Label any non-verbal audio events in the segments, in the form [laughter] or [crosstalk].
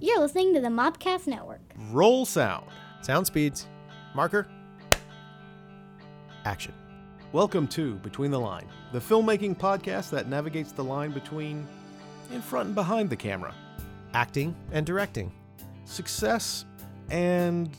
You're listening to the Mopcast Network. Roll sound. Sound speeds. Marker. Action. Welcome to Between the Line, the filmmaking podcast that navigates the line between in front and behind the camera, Acting and directing. success, and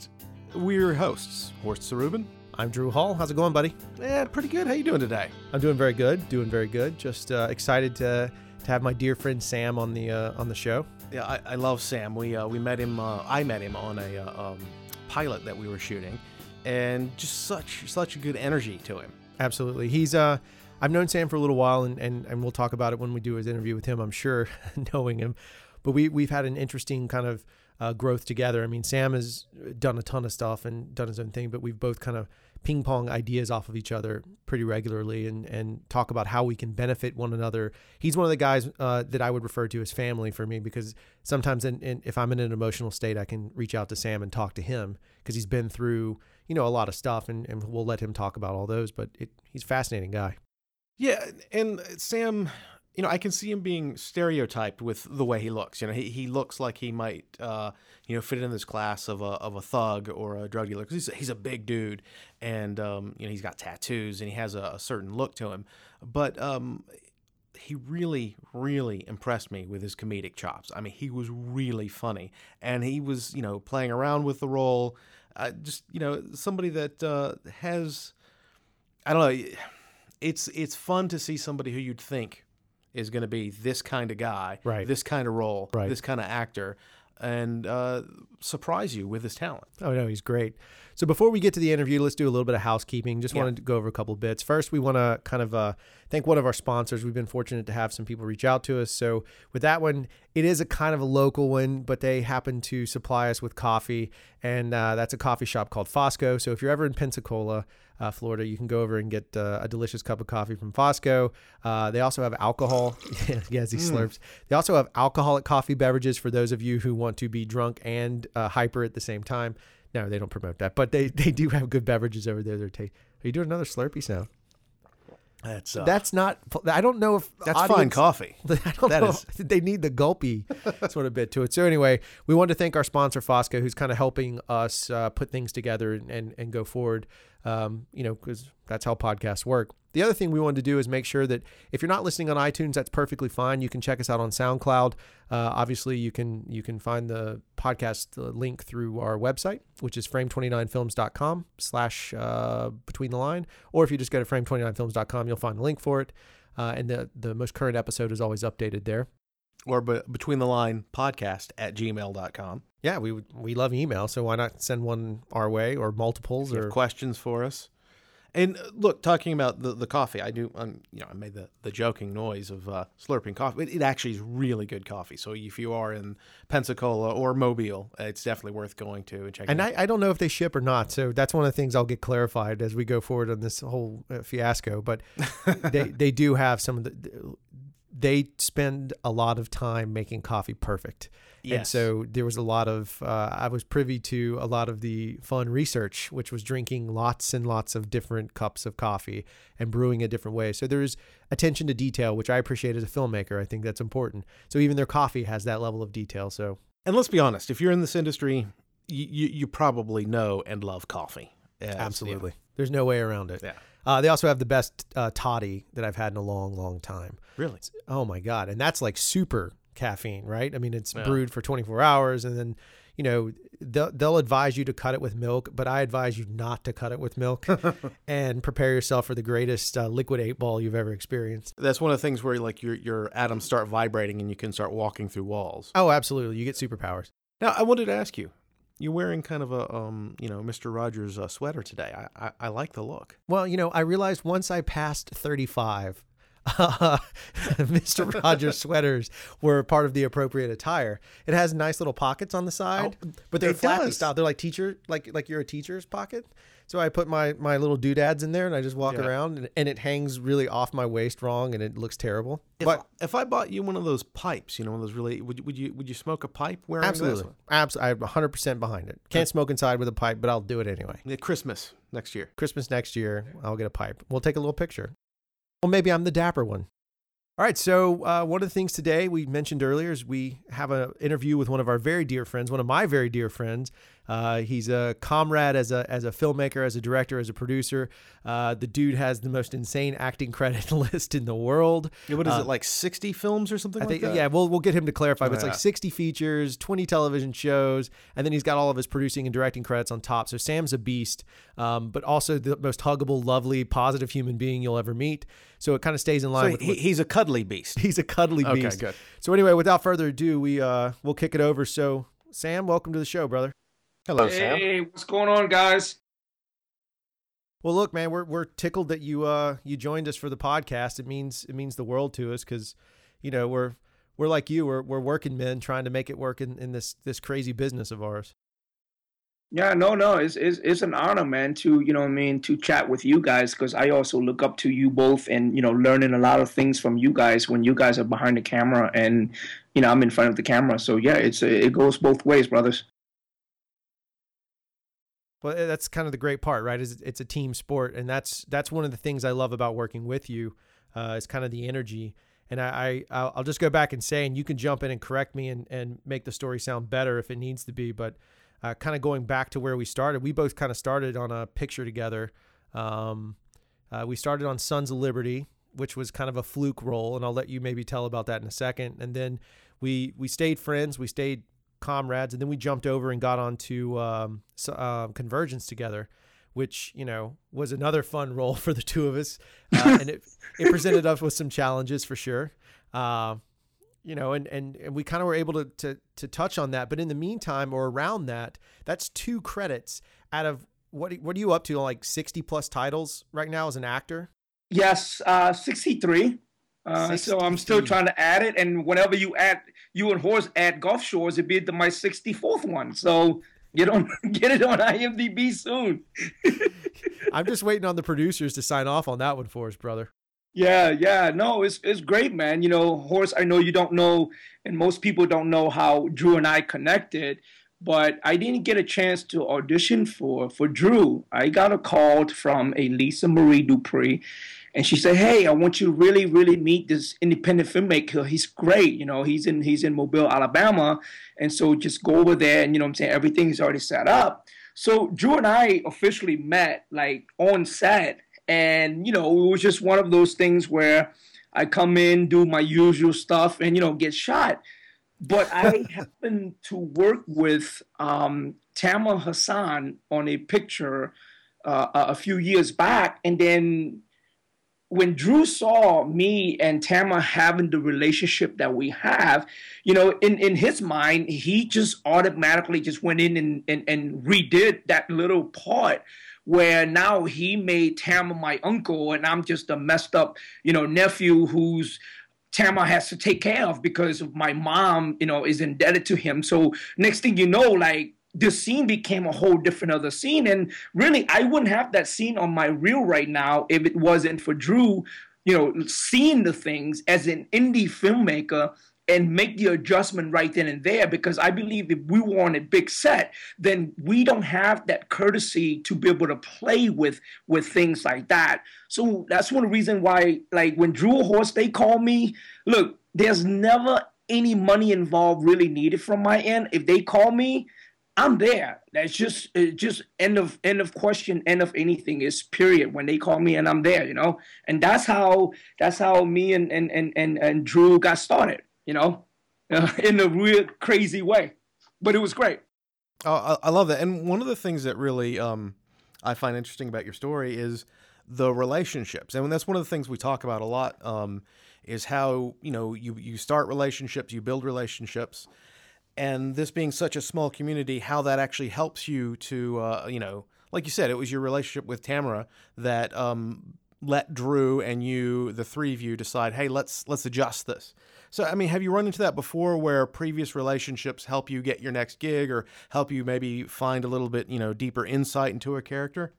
we're your hosts, Horst Sarubin. I'm Drew Hall. How's it going, buddy? Yeah, pretty good. How you doing today? I'm doing very good. Doing very good. Just uh, excited to to have my dear friend Sam on the uh, on the show. Yeah, I, I love Sam. We uh, we met him. Uh, I met him on a uh, um, pilot that we were shooting, and just such such a good energy to him. Absolutely. He's uh I've known Sam for a little while and, and, and we'll talk about it when we do his interview with him, I'm sure, [laughs] knowing him. But we we've had an interesting kind of uh, growth together. I mean, Sam has done a ton of stuff and done his own thing, but we've both kind of ping pong ideas off of each other pretty regularly and, and talk about how we can benefit one another. He's one of the guys uh, that I would refer to as family for me because sometimes in, in, if I'm in an emotional state, I can reach out to Sam and talk to him because he's been through, you know, a lot of stuff and, and we'll let him talk about all those. But it, he's a fascinating guy. Yeah, and Sam, you know, I can see him being stereotyped with the way he looks. You know, he, he looks like he might, uh, you know, fit in this class of a, of a thug or a drug dealer because he's, he's a big dude and, um, you know, he's got tattoos and he has a, a certain look to him. But um, he really, really impressed me with his comedic chops. I mean, he was really funny and he was, you know, playing around with the role. Uh, just, you know, somebody that uh, has, I don't know it's it's fun to see somebody who you'd think is going to be this kind of guy, Right. this kind of role, Right. this kind of actor, and uh, surprise you with his talent. Oh no, he's great. So before we get to the interview, let's do a little bit of housekeeping. Just Yeah. wanted to go over a couple of bits. First, we want to kind of uh, thank one of our sponsors. We've been fortunate to have some people reach out to us. So with that one, it is a kind of a local one, but they happen to supply us with coffee, and uh, that's a coffee shop called Fosco. So if you're ever in Pensacola, uh, Florida, you can go over and get uh, a delicious cup of coffee from Fosco. Uh, they also have alcohol. [laughs] yes, he slurps. They also have alcoholic coffee beverages for those of you who want to be drunk and uh, hyper at the same time. No, they don't promote that, but they, [laughs] they do have good beverages over there. They're Are you doing another Slurpee sound? That's uh, That's not. I don't know if that's fine coffee. [laughs] I don't That know. is- They need the gulpy [laughs] sort of bit to it. So anyway, we want to thank our sponsor Fosco, who's kind of helping us uh, put things together and, and, and go forward. Um, you know, because that's how podcasts work. The other thing we wanted to do is make sure that if you're not listening on iTunes, that's perfectly fine. You can check us out on SoundCloud. Uh, obviously, you can you can find the podcast link through our website, which is frame29films.com slash uh, between the line. Or if you just go to frame29films.com, you'll find the link for it. Uh, and the, the most current episode is always updated there. Or be, between the line podcast at gmail.com. Yeah, we we love email, so why not send one our way or multiples or questions for us. And uh, look, talking about the, the coffee, I do, um, you know, I made the, the joking noise of uh, slurping coffee. It, it actually is really good coffee. So if you are in Pensacola or Mobile, it's definitely worth going to and checking and out. I, I don't know if they ship or not, so that's one of the things I'll get clarified as we go forward on this whole uh, fiasco. But [laughs] they they do have some of the they spend a lot of time making coffee perfect. And so there was a lot of, uh, I was privy to a lot of the fun research, which was drinking lots and lots of different cups of coffee and brewing a different way. So there's attention to detail, which I appreciate as a filmmaker. I think that's important. So even their coffee has that level of detail. So And let's be honest, if you're in this industry, you, you, you probably know and love coffee. You know, There's no way around it. Yeah. Uh, they also have the best uh, toddy that I've had in a long, long time. Really? Oh my god! And that's like super caffeine, right? I mean, it's Yeah. brewed for 24 hours, and then you know they'll, they'll advise you to cut it with milk, but I advise you not to cut it with milk, [laughs] and prepare yourself for the greatest uh, liquid eight ball you've ever experienced. That's one of the things where like your your atoms start vibrating and you can start walking through walls. Oh, absolutely! You get superpowers. Now, I wanted to ask you. You're wearing kind of a um, you know, Mr. Rogers uh, sweater today. I, I I like the look. Well, you know, I realized once I passed 35, [laughs] uh, Mr. Rogers [laughs] sweaters were part of the appropriate attire. It has nice little pockets on the side, but they're flappy does. style. They're like teacher, like like you're a teacher's pocket. So I put my my little doodads in there and I just walk Yeah. around and, and it hangs really off my waist wrong and it looks terrible. If, but if I bought you one of those pipes, you know, one of those really, would, you- would you would you smoke a pipe wearing absolutely, this? absolutely, I'm 100 percent behind it. Can't smoke inside with a pipe, but I'll do it anyway. Christmas next year. Christmas next year, I'll get a pipe. We'll take a little picture. Well, maybe I'm the dapper one. All right. So uh, one of the things today we mentioned earlier is we have an interview with one of our very dear friends, one of my very dear friends. Uh, he's a comrade as a as a filmmaker, as a director, as a producer. Uh, the dude has the most insane acting credit [laughs] list in the world. Yeah, what is Uh, it like? Sixty films or something I like think that? yeah, we'll we'll get him to clarify, but it's Yeah. like 60 features, 20 television shows, and then he's got all of his producing and directing credits on top. So Sam's a beast, um, but also the most huggable, lovely, positive human being you'll ever meet. So it kind of stays in line So with, he, with he's a cuddly beast. [laughs] he's a cuddly Okay, beast. good. So anyway, without further ado, we uh we'll kick it over. So Sam, welcome to the show, brother. Hello, Sam. Hey, what's going on, guys? Well, look, man, we're we're tickled that you uh you joined us for the podcast. It means it means the world to us because, you know, we're we're like you. We're we're working men trying to make it work in, in this this crazy business of ours. Yeah, no, no, it's it's it's an honor, man, to you know, I mean, to chat with you guys because I also look up to you both, and you know, learning a lot of things from you guys when you guys are behind the camera, and you know, I'm in front of the camera. So yeah, it's it goes both ways, brothers. Well, eh, that's kind of the great part, right? Is it's a team sport, and that's that's one of the things I love about working with you. Uh, is kind of the energy, and I, I I'll just go back and say, and you can jump in and correct me and and make the story sound better if it needs to be. But uh, kind of going back to where we started, we both kind of started on a picture together. Um, uh, we started on Sons of Liberty, which was kind of a fluke role, and I'll let you maybe tell about that in a second. And then we we stayed friends, we stayed comrades, and then we jumped over and got onto um, so, uh, Convergence together, which you know was another fun role [laughs] for the two of us, uh, [laughs] and it it presented us with some challenges for sure. Uh, you know, and and and we kind of were able to, to to touch on that. But in the meantime, or around that, that's two credits out of what what are you up to? Like sixty plus titles right now as an actor. Yes, uh, 63. Uh, so I'm still trying to add it, and whenever you add, you and Horst add Gulf Shores, it'd be the, my 64th one. So get on, [laughs] get it on IMDb soon. [laughs] I'm just waiting on the producers to sign off on that one for us, brother. Yeah, yeah, no, it's it's great, man. You know, Horst, I know you don't know, and most people don't know how Drew and I connected, but I didn't get a chance to audition for for Drew. I got a call from a Lisa Marie Dupree, and she said, "Hey, I want you to really, really meet this independent filmmaker. He's great. You know, he's in he's in Mobile, Alabama, and so just go over there, and you know, I'm saying everything's already set up." So Drew and I officially met like on set and you know it was just one of those things where i come in do my usual stuff and you know get shot but i [laughs] happened to work with um, Tamer Hassan on a picture uh, a few years back and then when drew saw me and Tamer having the relationship that we have you know in, in his mind he just automatically just went in and, and, and redid that little part where now he made Tamer my uncle, and I'm just a messed up, you know, nephew who's Tamer has to take care of because of my mom, you know, is indebted to him. So next thing you know, like the scene became a whole different other scene. And really, I wouldn't have that scene on my reel right now if it wasn't for Drew, you know, seeing the things as an indie filmmaker and make the adjustment right then and there because I believe if we were on a big set, then we don't have that courtesy to be able to play with with things like that. So that's one reason why, like when Drew Horst they call me, look, there's never any money involved really needed from my end. If they call me, I'm there. That's just just end of end of question, end of anything is period. When they call me and I'm there, you know. And that's how that's how me and and and and, and Drew got started, you know, [laughs] in a real crazy way. But it was great. Oh, I, I love that. And one of the things that really um, I find interesting about your story is the relationships, and that's one of the things we talk about a lot. Um, is how you know you you start relationships, you build relationships, and this being such a small community, how that actually helps you to uh, you know, like you said, it was your relationship with Tamara that um, let Drew and you, the three of you, decide, hey, let's let's adjust this. So, I mean, have you run into that before, where previous relationships help you get your next gig, or help you maybe find a little bit, you know, deeper insight into a character?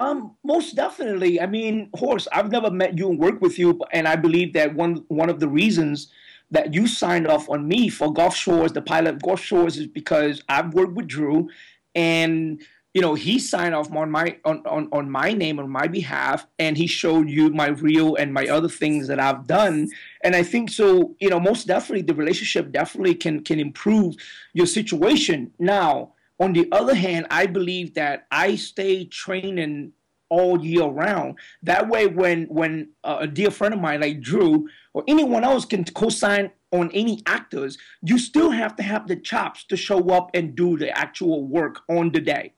Um, most definitely. I mean, Horst, I've never met you and worked with you, and I believe that one one of the reasons that you signed off on me for Gulf Shores, the pilot of Gulf Shores, is because I've worked with Drew, and you know, he signed off on my on, on, on my name on my behalf and he showed you my reel and my other things that I've done. And I think so, you know, most definitely the relationship definitely can can improve your situation. Now, on the other hand, I believe that I stay training all year round. That way, when when uh, a dear friend of mine like Drew or anyone else can co-sign on any actors, you still have to have the chops to show up and do the actual work on the day.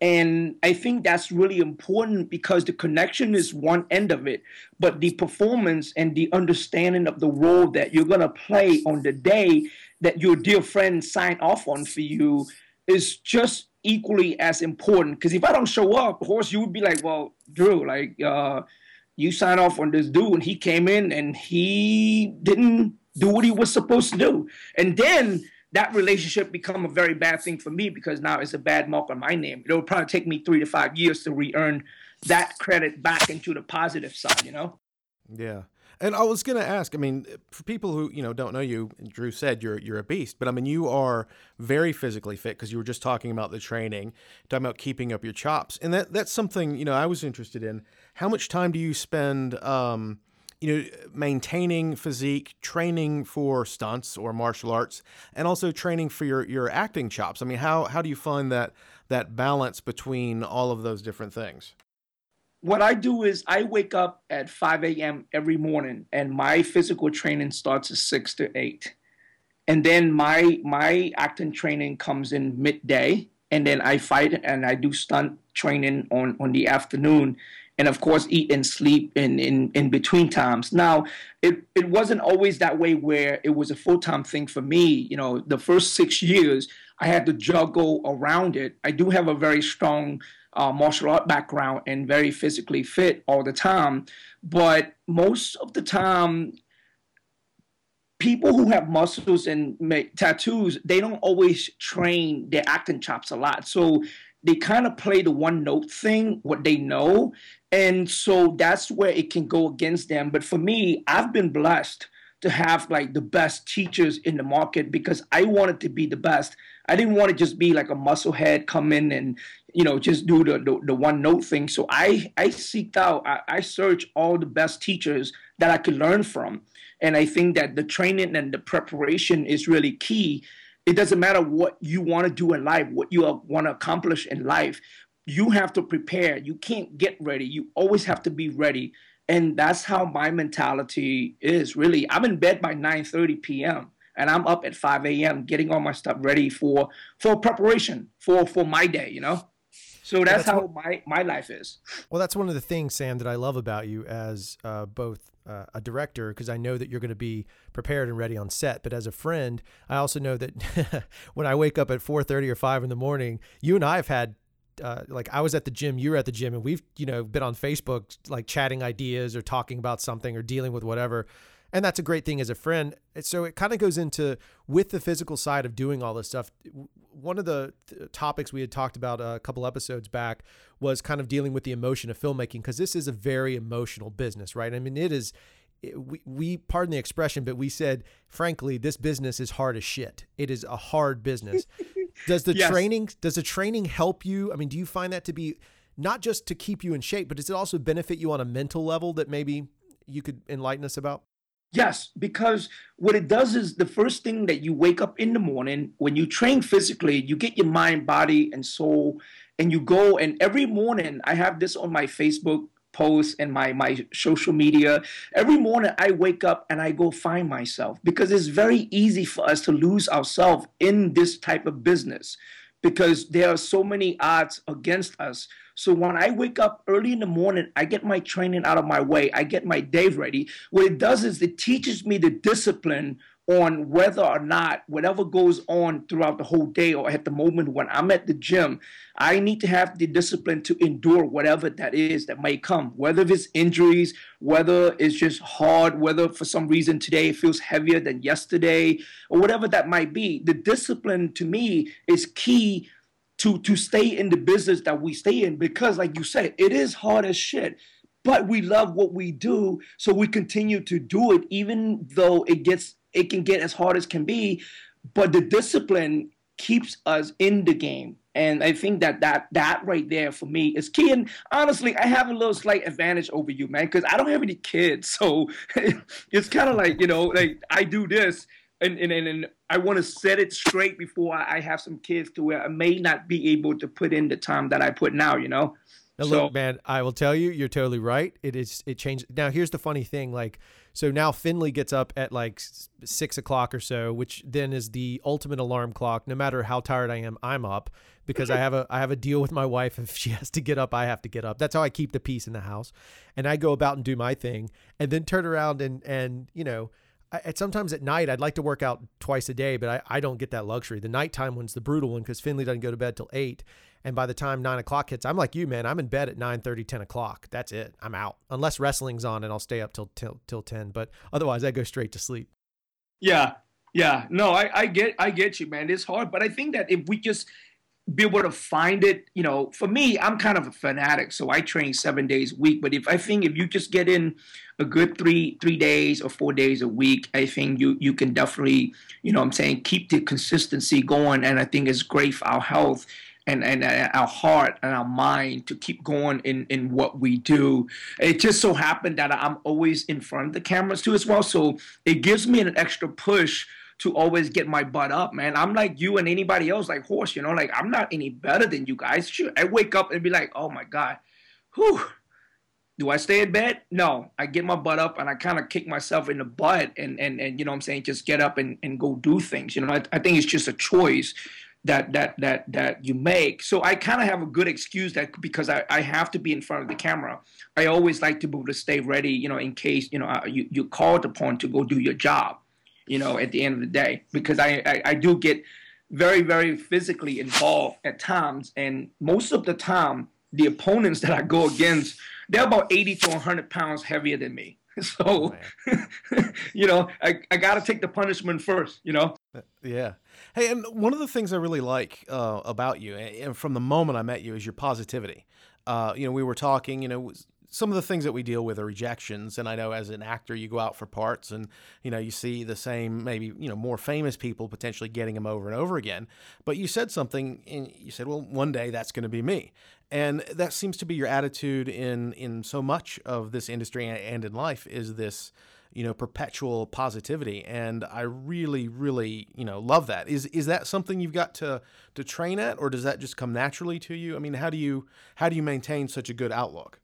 And I think that's really important because the connection is one end of it, but the performance and the understanding of the role that you're going to play on the day that your dear friend signed off on for you is just equally as important. Because if I don't show up, of course, you would be like, well, Drew, like, uh, you signed off on this dude and he came in and he didn't do what he was supposed to do. And then that relationship become a very bad thing for me because now it's a bad mark on my name. It'll probably take me three to five years to re-earn that credit back into the positive side, you know? Yeah. And I was going to ask, I mean, for people who, you know, don't know you, Drew said you're you're a beast, but I mean, you are very physically fit because you were just talking about the training, talking about keeping up your chops. And that that's something, you know, I was interested in. How much time do you spend um, you know, maintaining physique, training for stunts or martial arts, and also training for your, your acting chops. I mean, how, how do you find that, that balance between all of those different things? What I do is I wake up at 5 a.m. every morning, and my physical training starts at 6 to 8. And then my my acting training comes in midday, and then I fight and I do stunt training on on the afternoon and of course eat and sleep in, in, in between times. Now, it, it wasn't always that way where it was a full time thing for me. You know, the first six years, I had to juggle around it. I do have a very strong uh, martial art background and very physically fit all the time. But most of the time, people who have muscles and tattoos, they don't always train their acting chops a lot. So they kind of play the one note thing, what they know. And so that's where it can go against them. But for me, I've been blessed to have like the best teachers in the market because I wanted to be the best. I didn't want to just be like a musclehead come in and you know just do the the, the one note thing. So I I seeked out I, I searched all the best teachers that I could learn from, and I think that the training and the preparation is really key it doesn't matter what you want to do in life, what you want to accomplish in life. You have to prepare. You can't get ready. You always have to be ready. And that's how my mentality is really. I'm in bed by 9:30 p.m. and I'm up at 5 a.m. getting all my stuff ready for for preparation for for my day, you know? So that's, that's how what, my, my life is. Well, that's one of the things, Sam, that I love about you as uh, both uh, a director, because I know that you're going to be prepared and ready on set. But as a friend, I also know that [laughs] when I wake up at 4:30 or 5 in the morning, you and I have had uh, like I was at the gym, you were at the gym, and we've you know been on Facebook like chatting ideas or talking about something or dealing with whatever and that's a great thing as a friend. So it kind of goes into with the physical side of doing all this stuff. One of the topics we had talked about a couple episodes back was kind of dealing with the emotion of filmmaking because this is a very emotional business, right? I mean, it is. We, we pardon the expression, but we said, frankly, this business is hard as shit. It is a hard business. does the [laughs] yes. training does the training help you? I mean, do you find that to be not just to keep you in shape, but does it also benefit you on a mental level that maybe you could enlighten us about? Yes, because what it does is the first thing that you wake up in the morning, when you train physically, you get your mind, body, and soul, and you go. And every morning, I have this on my Facebook posts and my, my social media. Every morning, I wake up and I go find myself because it's very easy for us to lose ourselves in this type of business because there are so many odds against us. So when I wake up early in the morning, I get my training out of my way. I get my day ready. What it does is it teaches me the discipline on whether or not whatever goes on throughout the whole day or at the moment when I'm at the gym, I need to have the discipline to endure whatever that is that may come, whether it's injuries, whether it's just hard, whether for some reason today it feels heavier than yesterday, or whatever that might be. The discipline to me is key to to stay in the business that we stay in because like you said it is hard as shit but we love what we do so we continue to do it even though it gets it can get as hard as can be but the discipline keeps us in the game And I think that that that right there for me is key. And honestly, I have a little slight advantage over you, man, because I don't have any kids. [laughs] So it's kind of like, you know, like I do this and, and, and I want to set it straight before I have some kids to where I may not be able to put in the time that I put now, you know? Now, so, look, man, I will tell you, you're totally right. It is, it changed. Now, here's the funny thing. Like, so now Finley gets up at like six o'clock or so, which then is the ultimate alarm clock. No matter how tired I am, I'm up because I have a I have a deal with my wife. If she has to get up, I have to get up. That's how I keep the peace in the house. And I go about and do my thing, and then turn around and and you know. I, sometimes at night I'd like to work out twice a day, but I, I don't get that luxury. The nighttime one's the brutal one because Finley doesn't go to bed till eight, and by the time nine o'clock hits, I'm like you, man. I'm in bed at 9 30, 10 o'clock. That's it. I'm out. Unless wrestling's on and I'll stay up till till till 10. But otherwise I go straight to sleep. Yeah. Yeah. No, I, I get I get you, man. It's hard. But I think that if we just be able to find it, you know, for me, I'm kind of a fanatic. So I train seven days a week. But if I think if you just get in a good three three days or four days a week, I think you you can definitely, you know I'm saying, keep the consistency going. And I think it's great for our health and, and uh, our heart and our mind to keep going in, in what we do. It just so happened that I'm always in front of the cameras too as well. So it gives me an extra push to always get my butt up, man. I'm like you and anybody else, like Horst, you know, like I'm not any better than you guys. Sure, I wake up and be like, oh my God, whew. Do I stay in bed? No. I get my butt up and I kind of kick myself in the butt and, and, and you know I'm saying, just get up and, and go do things. You know, I, I think it's just a choice that that that that you make. So I kind of have a good excuse that because I, I have to be in front of the camera. I always like to be able to stay ready, you know, in case you know uh, you you're called upon to go do your job, you know, at the end of the day. Because I I, I do get very very physically involved at times, and most of the time the opponents that I go against, they're about 80 to 100 pounds heavier than me. [laughs] So, oh, [laughs] you know, I, I got to take the punishment first, you know? Uh, yeah. Hey, and one of the things I really like uh, about you, and from the moment I met you, is your positivity. Uh, you know, we were talking, you know, some of the things that we deal with are rejections and i know as an actor you go out for parts and you know you see the same maybe you know more famous people potentially getting them over and over again but you said something and you said well one day that's going to be me and that seems to be your attitude in in so much of this industry and in life is this you know perpetual positivity and i really really you know love that. Is is that something you've got to to train at or does that just come naturally to you? I mean how do you how do you maintain such a good outlook?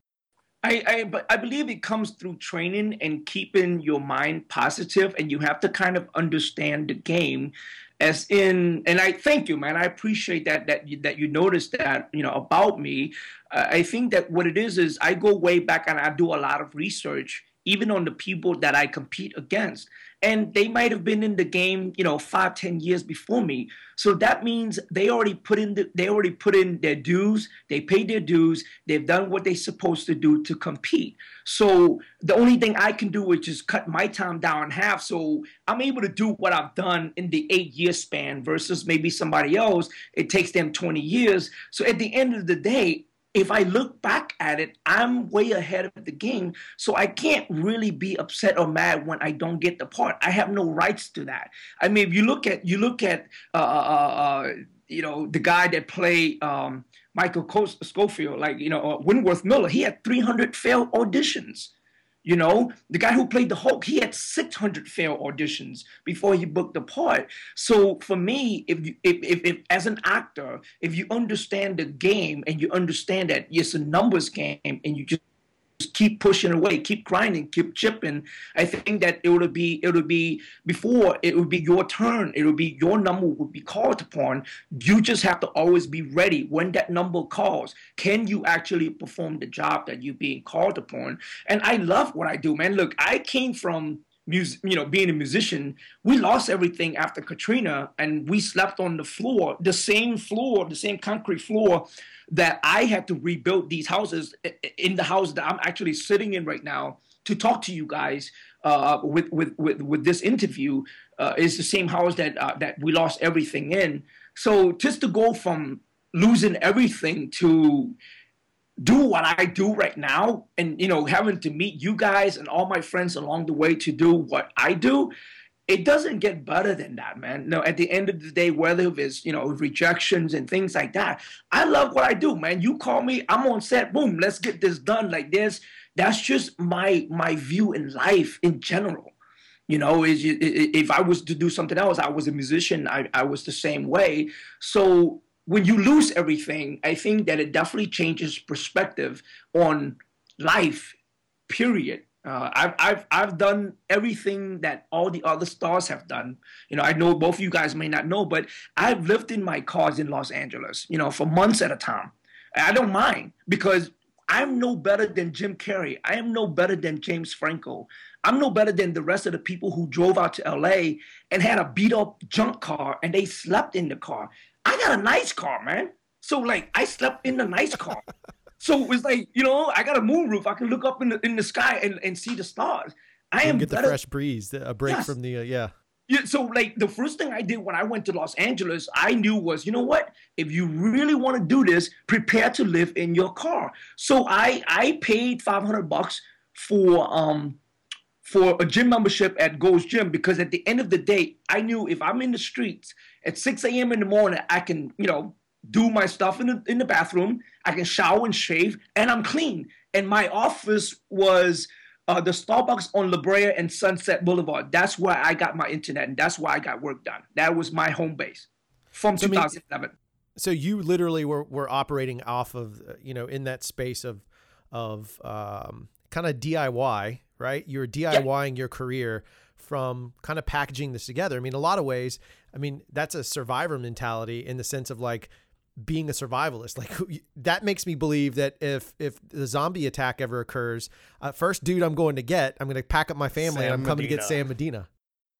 I, I but I believe it comes through training and keeping your mind positive, and you have to kind of understand the game as in and i thank you man. I appreciate that that you, that you noticed that you know about me. Uh, i think that what it is is i go way back and i do a lot of research even on the people that I compete against. And they might have been in the game, you know, five, ten years before me. So that means they already put in the, they already put in their dues. They paid their dues. They've done what they're supposed to do to compete. So the only thing I can do which is just cut my time down in half. So I'm able to do what I've done in the eight year span versus maybe somebody else. It takes them 20 years. So at the end of the day, if I look back at it, I'm way ahead of the game. So I can't really be upset or mad when I don't get the part. I have no rights to that. I mean, if you look at you look at uh, uh, uh, you know the guy that played um, Michael Scofield, like you know uh, Wentworth Miller, he had 300 failed auditions. You know, the guy who played the Hulk, he had 600 failed auditions before he booked the part. So for me, if you, if, if, if as an actor, if you understand the game and you understand that it's a numbers game and you just just keep pushing away, keep grinding, keep chipping. I think that it would be it would be before it would be your turn. It would be your number would be called upon. You just have to always be ready when that number calls. Can you actually perform the job that you're being called upon? And I love what I do, man. Look, I came from you know, being a musician, we lost everything after Katrina, and we slept on the floor, the same floor, the same concrete floor that I had to rebuild these houses in the house that I'm actually sitting in right now to talk to you guys uh, with, with, with, with this interview uh, is the same house that, uh, that we lost everything in. So just to go from losing everything to do what I do right now and, you know, having to meet you guys and all my friends along the way to do what I do, it doesn't get better than that, man. No, at the end of the day, whether it's you know rejections and things like that, I love what I do, man. You call me, I'm on set, boom, let's get this done. Like this, that's just my my view in life in general. You know, is if I was to do something else, I was a musician, I, I was the same way. So when you lose everything, I think that it definitely changes perspective on life, period. Uh, I've, I've, I've done everything that all the other stars have done. You know, I know both of you guys may not know, but I've lived in my cars in Los Angeles, you know, for months at a time. I don't mind because I'm no better than Jim Carrey. I am no better than James Franco. I'm no better than the rest of the people who drove out to LA and had a beat up junk car and they slept in the car. I got a nice car, man. So like I slept in the nice car. [laughs] so it's like, you know, I got a moonroof. I can look up in the in the sky and, and see the stars. I am get the better. fresh breeze, a break yes. from the uh, yeah. Yeah, so like the first thing I did when I went to Los Angeles, I knew was, you know what? If you really want to do this, prepare to live in your car. So I I paid 500 bucks for um for a gym membership at Gold's Gym because at the end of the day, I knew if I'm in the streets at 6 a.m. in the morning, I can, you know, do my stuff in the in the bathroom. I can shower and shave, and I'm clean. And my office was uh, the Starbucks on La Brea and Sunset Boulevard. That's where I got my internet, and that's where I got work done. That was my home base from so 2007. I mean, so you literally were were operating off of you know in that space of of um, kind of DIY, right? You're DIYing yeah. your career from kind of packaging this together. I mean, a lot of ways. I mean, that's a survivor mentality in the sense of like being a survivalist. Like that makes me believe that if if the zombie attack ever occurs, uh, first dude I'm going to get, I'm going to pack up my family Sam and I'm coming Medina. to get Sam Medina.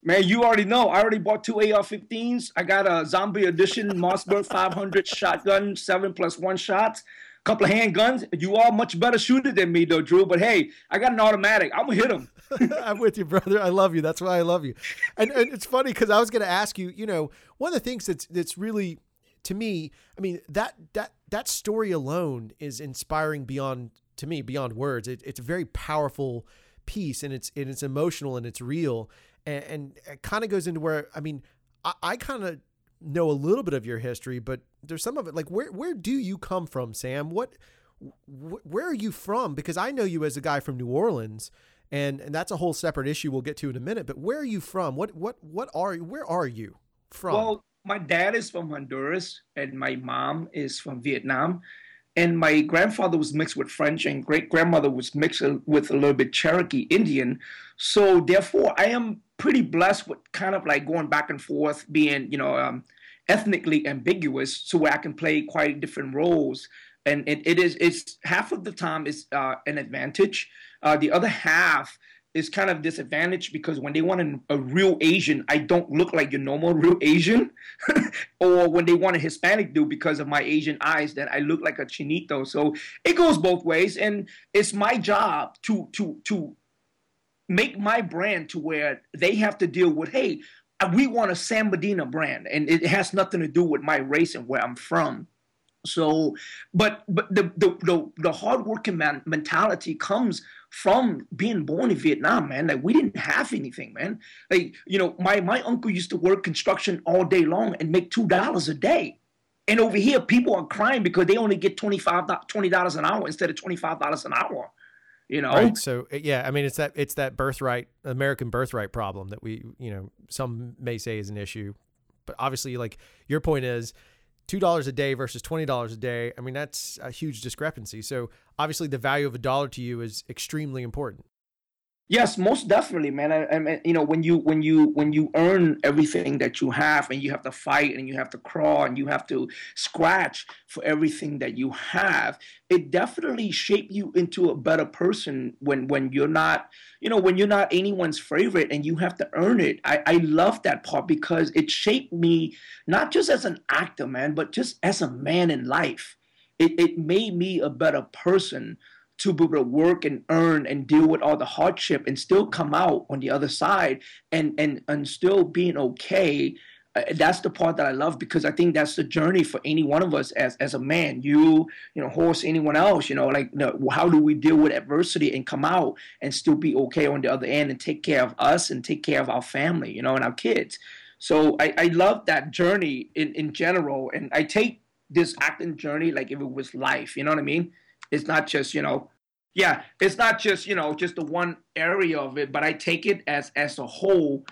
Man, you already know. I already bought two AR-15s. I got a zombie edition Mossberg 500 shotgun, seven plus one shots, couple of handguns. You are much better shooter than me, though, Drew. But hey, I got an automatic. I'm gonna hit him. [laughs] I'm with you, brother. I love you. That's why I love you. And, and it's funny because I was to ask you. You know, one of the things that's that's really to me, I mean that that that story alone is inspiring beyond to me beyond words. It, it's a very powerful piece, and it's and it's emotional and it's real, and, and it kind of goes into where I mean I, I kind of know a little bit of your history, but there's some of it like where where do you come from, Sam? What wh- where are you from? Because I know you as a guy from New Orleans, and and that's a whole separate issue we'll get to in a minute. But where are you from? What what what are where are you from? Well, my dad is from Honduras and my mom is from Vietnam. And my grandfather was mixed with French, and great grandmother was mixed with a little bit Cherokee Indian. So therefore, I am pretty blessed with kind of like going back and forth, being you know um, ethnically ambiguous, so where I can play quite different roles. And it, it is it's half of the time is uh, an advantage. Uh, the other half is kind of disadvantaged because when they want a, a real Asian, I don't look like your normal [laughs] real Asian. [laughs] or when they want a Hispanic dude because of my Asian eyes, that I look like a chinito. So it goes both ways, and it's my job to to to make my brand to where they have to deal with, hey, we want a Sam Medina brand, and it has nothing to do with my race and where I'm from. So, but but the the the, the hardworking man mentality comes from being born in Vietnam, man. Like we didn't have anything, man. Like you know, my my uncle used to work construction all day long and make two dollars a day. And over here, people are crying because they only get $25, $20 an hour instead of twenty five dollars an hour. You know. Right. So yeah, I mean, it's that it's that birthright American birthright problem that we you know some may say is an issue, but obviously, like your point is two dollars a day versus twenty dollars a day. I mean, that's a huge discrepancy. So obviously, the value of a dollar to you is extremely important. Yes, most definitely, man. I, I mean, you know, when you when you when you earn everything that you have, and you have to fight, and you have to crawl, and you have to scratch for everything that you have, it definitely shape you into a better person. When when you're not, you know, when you're not anyone's favorite, and you have to earn it. I I love that part because it shaped me not just as an actor, man, but just as a man in life. It it made me a better person to be able to work and earn and deal with all the hardship and still come out on the other side and and and still being okay uh, that's the part that I love because I think that's the journey for any one of us as as a man. You, you know, Horst, anyone else. You know, like you know, how do we deal with adversity and come out and still be okay on the other end and take care of us and take care of our family, you know, and our kids. So I, I love that journey in, in general, and I take this acting journey like if it was life. You know what I mean? It's not just you know, yeah, it's not just you know just the one area of it, but I take it as as a whole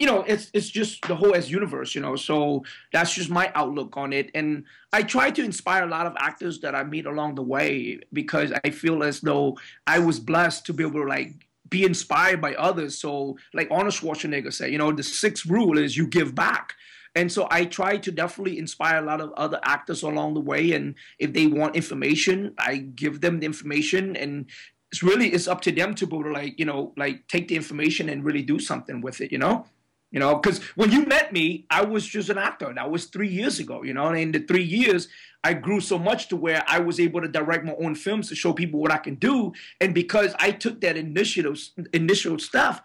you know, it's it's just the whole as universe, you know. So that's just my outlook on it, and I try to inspire a lot of actors that I meet along the way because I feel as though I was blessed to be able to like be inspired by others. So, like Arnold Schwarzenegger said, you know, the sixth rule is you give back. And so I try to definitely inspire a lot of other actors along the way. And if they want information, I give them the information. And it's really it's up to them to be able to like, you know, like take the information and really do something with it, you know? You know, because when you met me, I was just an actor. That was three years ago, you know, and in the three years, I grew so much to where I was able to direct my own films to show people what I can do. And because I took that initiative, initial stuff,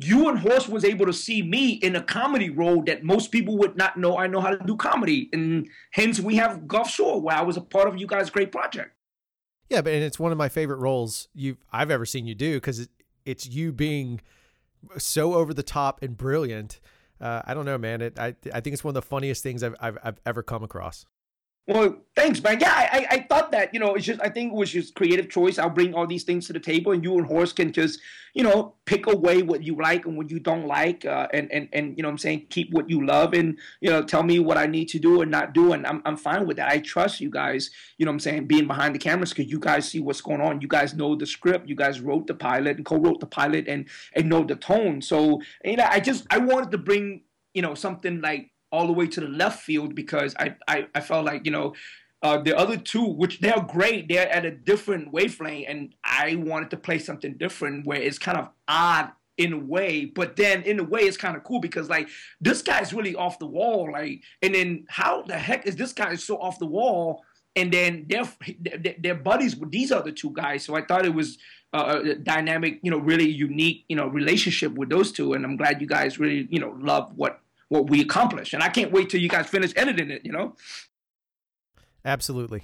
you and Horst was able to see me in a comedy role that most people would not know I know how to do comedy. And hence we have Gulf Shore, where I was a part of you guys' great project. Yeah, but and it's one of my favorite roles you I've ever seen you do because it, it's you being so over the top and brilliant. Uh, I don't know, man. It, I I think it's one of the funniest things I've I've, I've ever come across. Well, thanks, man. Yeah, I, I thought that, you know, it's just, I think it was just creative choice. I'll bring all these things to the table and you and Horst can just, you know, pick away what you like and what you don't like. Uh, and, and, and, you know I'm saying? Keep what you love and, you know, tell me what I need to do or not do. And I'm, I'm fine with that. I trust you guys, you know what I'm saying? Being behind the cameras because you guys see what's going on. You guys know the script. You guys wrote the pilot and co-wrote the pilot and, and know the tone. So, you know, I just, I wanted to bring, you know, something like, all the way to the left field because I, I, I felt like, you know, uh, the other two, which they're great, they're at a different wavelength, and I wanted to play something different where it's kind of odd in a way, but then in a way it's kind of cool because like this guy's really off the wall, like, and then how the heck is this guy so off the wall? And then they're they're buddies with these other two guys, so I thought it was a dynamic, you know, really unique, you know, relationship with those two, and I'm glad you guys really, you know, love what what we accomplished. And I can't wait till you guys finish editing it, you know? Absolutely.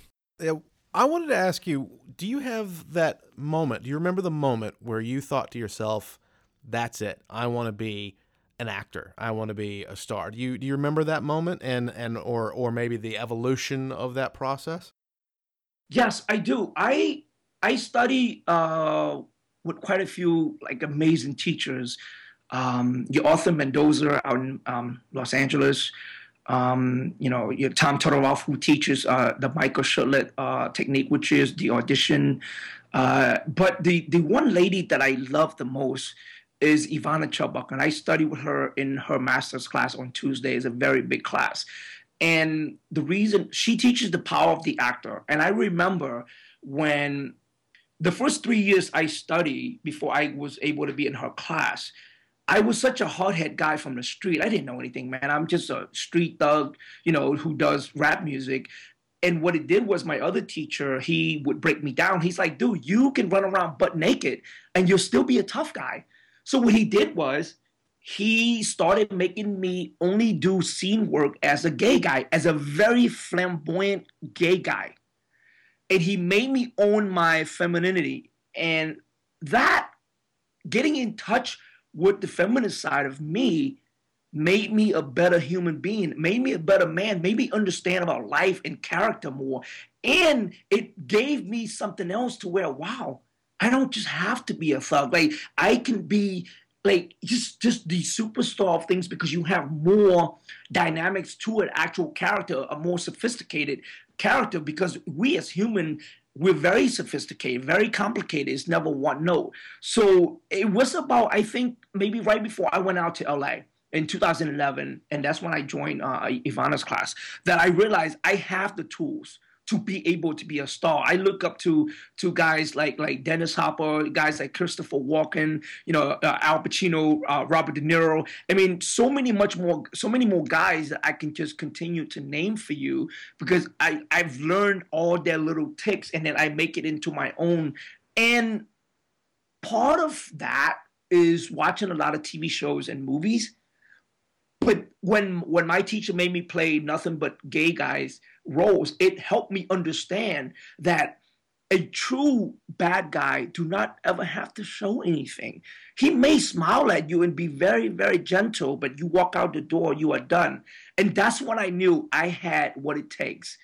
I wanted to ask you, do you have that moment? Do you remember the moment where you thought to yourself, that's it. I want to be an actor. I want to be a star. Do you do you remember that moment and and or or maybe the evolution of that process? Yes, I do. I I study uh, with quite a few like amazing teachers um, your Arthur Mendoza out in um, Los Angeles, um, you know, your Tom Todoroff, who teaches uh, the Michael Shurtleff uh, technique, which is the audition. Uh, but the, the one lady that I love the most is Ivana Chubbuck, and I study with her in her master's class on Tuesday. It's a very big class. And the reason she teaches the power of the actor. And I remember when the first three years I studied before I was able to be in her class, I was such a hardhead guy from the street. I didn't know anything, man. I'm just a street thug, you know, who does rap music. And what it did was my other teacher, he would break me down. He's like, dude, you can run around butt naked and you'll still be a tough guy. So what he did was he started making me only do scene work as a gay guy, as a very flamboyant gay guy. And he made me own my femininity. And that getting in touch what the feminist side of me made me a better human being, made me a better man, made me understand about life and character more. And it gave me something else to where, wow, I don't just have to be a thug. Like I can be like just just the superstar of things because you have more dynamics to it, actual character, a more sophisticated character because we as human we're very sophisticated, very complicated. It's never one note. So it was about, I think, maybe right before I went out to LA in 2011, and that's when I joined uh, Ivana's class, that I realized I have the tools to be able to be a star. I look up to to guys like like Dennis Hopper, guys like Christopher Walken, you know, uh, Al Pacino, uh, Robert De Niro. I mean, so many much more, so many more guys that I can just continue to name for you because I I've learned all their little ticks and then I make it into my own. And part of that is watching a lot of TV shows and movies but when when my teacher made me play nothing but gay guys roles, it helped me understand that a true bad guy do not ever have to show anything. He may smile at you and be very, very gentle, but you walk out the door, you are done. And that's when I knew I had what it takes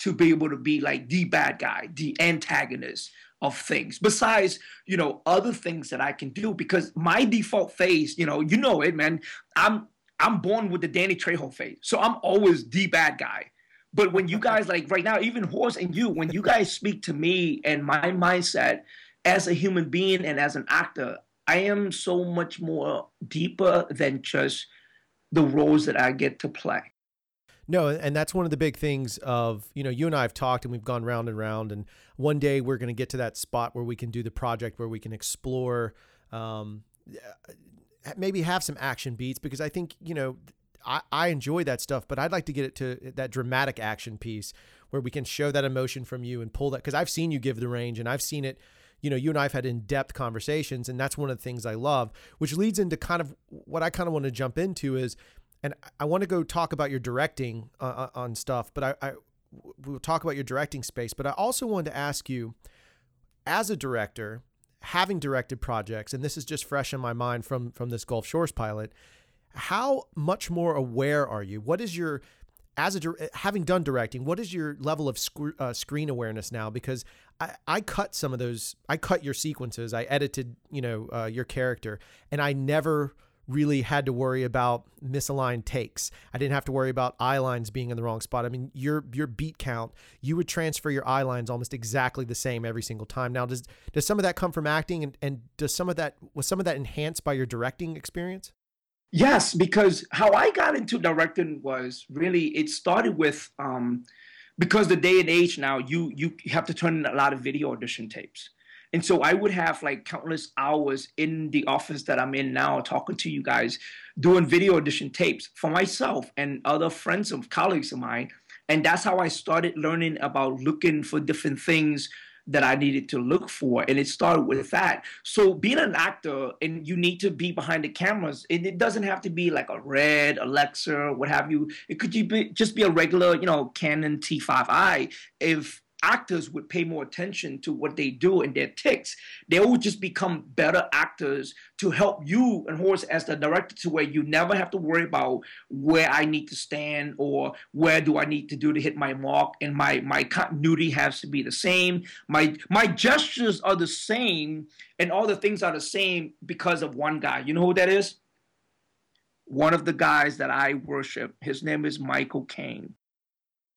to be able to be like the bad guy, the antagonist of things. Besides, you know, other things that I can do because my default phase, you know, you know it, man. I'm I'm born with the Danny Trejo face. So I'm always the bad guy. But when you guys like right now, even Horst and you, when you guys speak to me and my mindset as a human being and as an actor, I am so much more deeper than just the roles that I get to play. No, and that's one of the big things of, you know, you and I have talked and we've gone round and round. And one day we're going to get to that spot where we can do the project where we can explore, um, maybe have some action beats because I think, you know, I, I enjoy that stuff, but I'd like to get it to that dramatic action piece where we can show that emotion from you and pull that because I've seen you give the range and I've seen it. You know, you and I have had in depth conversations, and that's one of the things I love, which leads into kind of what I kind of want to jump into is, and I want to go talk about your directing uh, uh, on stuff, but I, I we'll talk about your directing space, but I also wanted to ask you, as a director, having directed projects, and this is just fresh in my mind from from this Gulf Shores pilot, how much more aware are you? What is your as a having done directing, what is your level of sc- uh, screen awareness now? Because I, I cut some of those, I cut your sequences, I edited, you know, uh, your character, and I never really had to worry about misaligned takes. I didn't have to worry about eye lines being in the wrong spot. I mean, your your beat count, you would transfer your eye lines almost exactly the same every single time. Now, does does some of that come from acting, and and does some of that was some of that enhanced by your directing experience? Yes, because how I got into directing was really it started with um, because the day and age now you you have to turn in a lot of video audition tapes. And so I would have like countless hours in the office that I'm in now talking to you guys, doing video audition tapes for myself and other friends and colleagues of mine. And that's how I started learning about looking for different things that I needed to look for. And it started with that. So being an actor and you need to be behind the cameras, and it doesn't have to be like a Red, Alexa, what have you. It could just be a regular, you know, Canon T5i. If actors would pay more attention to what they do and their ticks, they would just become better actors to help you and Horst as the director to where you never have to worry about where I need to stand or where do I need to do to hit my mark and my my continuity has to be the same. My my gestures are the same and all the things are the same because of one guy. You know who that is? One of the guys that I worship. His name is Michael Caine.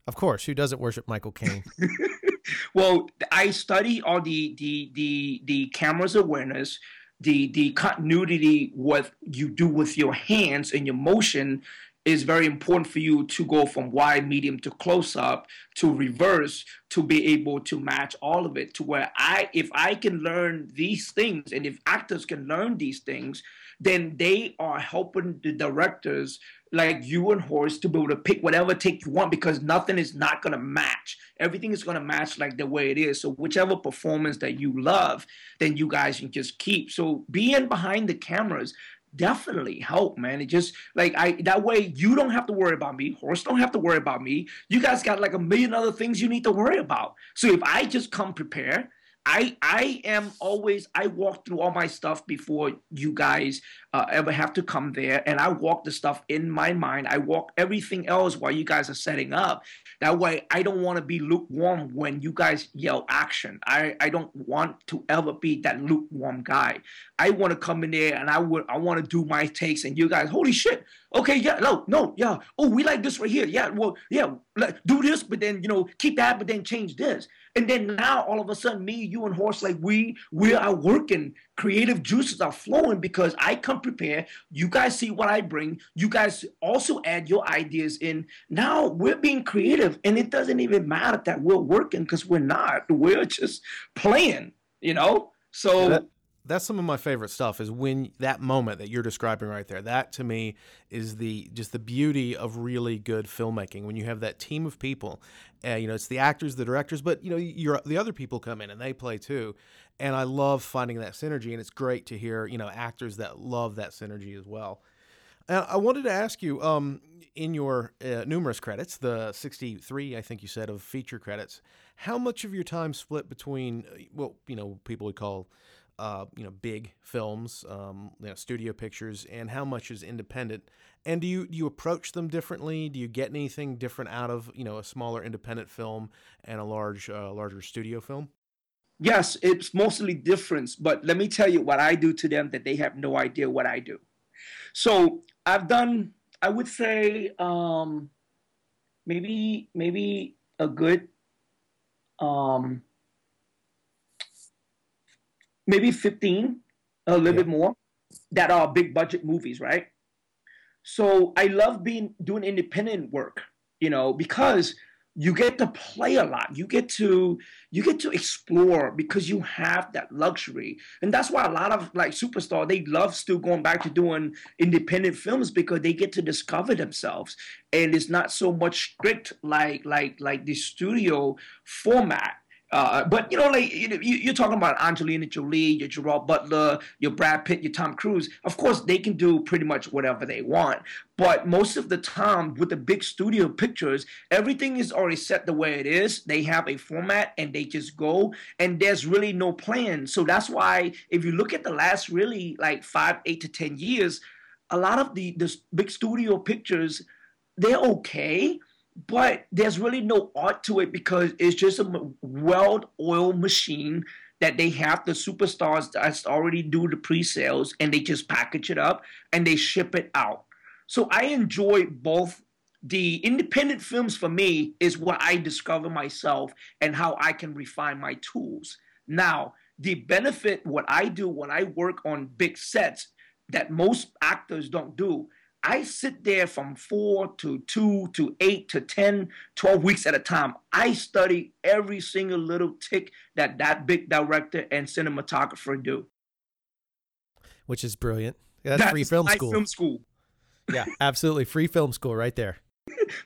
Of course, who doesn't worship Michael Caine? [laughs] well, I study all the the the the camera's awareness, the the continuity what you do with your hands and your motion is very important for you to go from wide, medium to close up to reverse to be able to match all of it to where I if I can learn these things and if actors can learn these things, then they are helping the directors like you and Horst to be able to pick whatever take you want because nothing is not going to match. Everything is going to match like the way it is. So whichever performance that you love, then you guys can just keep. So being behind the cameras definitely help, man. It just like I that way you don't have to worry about me. Horst don't have to worry about me. You guys got like a million other things you need to worry about. So if I just come prepared I I am always I walk through all my stuff before you guys uh, ever have to come there, and I walk the stuff in my mind. I walk everything else while you guys are setting up. That way, I don't want to be lukewarm when you guys yell action. I I don't want to ever be that lukewarm guy. I want to come in there and I would I want to do my takes, and you guys, holy shit, okay, yeah, no, no, yeah, oh, we like this right here, yeah, well, yeah, do this, but then you know keep that, but then change this. And then now all of a sudden, me, you, and Horst, like we we are working. Creative juices are flowing because I come prepared. You guys see what I bring. You guys also add your ideas in. Now we're being creative, and it doesn't even matter that we're working because we're not. We're just playing, you know. So. That's some of my favorite stuff is when that moment that you're describing right there. That to me is the just the beauty of really good filmmaking. When you have that team of people uh, you know it's the actors the directors but you know you're the other people come in and they play too. And i love finding that synergy and it's great to hear you know actors that love that synergy as well. Uh, I wanted to ask you, um, in your uh, numerous credits, the 63, I think you said, of feature credits, how much of your time split between, uh, well, you know, people would call, uh, you know, big films, um, you know, studio pictures, and how much is independent? And do you do you approach them differently? Do you get anything different out of you know a smaller independent film and a large, uh, larger studio film? Yes, it's mostly difference, but let me tell you what I do to them that they have no idea what I do. So I've done, I would say, um, maybe maybe a good, um, maybe fifteen, a little yeah. bit more, that are big budget movies, right? So I love being doing independent work, you know, because you get to play a lot you get to you get to explore because you have that luxury and that's why a lot of like superstar they love still going back to doing independent films because they get to discover themselves and it's not so much strict like like like the studio format uh, but you know, like you, are talking about Angelina Jolie, your Gerard Butler, your Brad Pitt, your Tom Cruise. Of course, they can do pretty much whatever they want. But most of the time, with the big studio pictures, everything is already set the way it is. They have a format and they just go, and there's really no plan. So that's why, if you look at the last really like five, eight to ten years, a lot of the the big studio pictures, they're okay but there's really no art to it because it's just a well-oiled machine that they have the superstars that already do the pre-sales and they just package it up and they ship it out. So I enjoy both. The independent films for me is what I discover myself and how I can refine my tools. Now, the benefit, what I do when I work on big sets that most actors don't do, I sit there from four to two to eight to 10, 12 weeks at a time. I study every single little tick that that big director and cinematographer do. Which is brilliant. That's, That's free film school. film school. Yeah, absolutely. Free film school right there.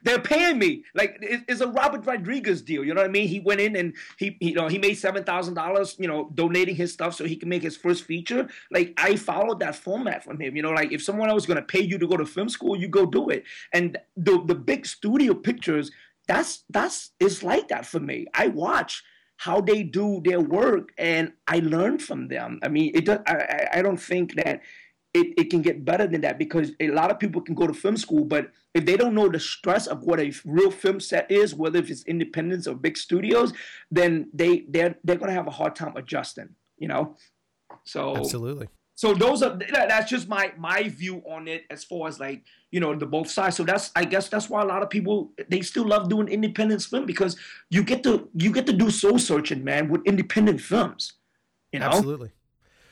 They're paying me like it's a Robert Rodriguez deal. You know what I mean? He went in and he, you know he made seven thousand dollars. You know, donating his stuff so he can make his first feature. Like I followed that format from him. You know, like if someone else was gonna pay you to go to film school, you go do it. And the the big studio pictures, that's that's it's like that for me. I watch how they do their work and I learn from them. I mean, it does. I I don't think that it, it can get better than that because a lot of people can go to film school, but if they don't know the stress of what a real film set is, whether if it's independence or big studios, then they they're they're gonna have a hard time adjusting. You know, so absolutely. So those are that's just my my view on it as far as like you know the both sides. So that's I guess that's why a lot of people they still love doing independent film because you get to you get to do soul searching, man, with independent films. You know, absolutely.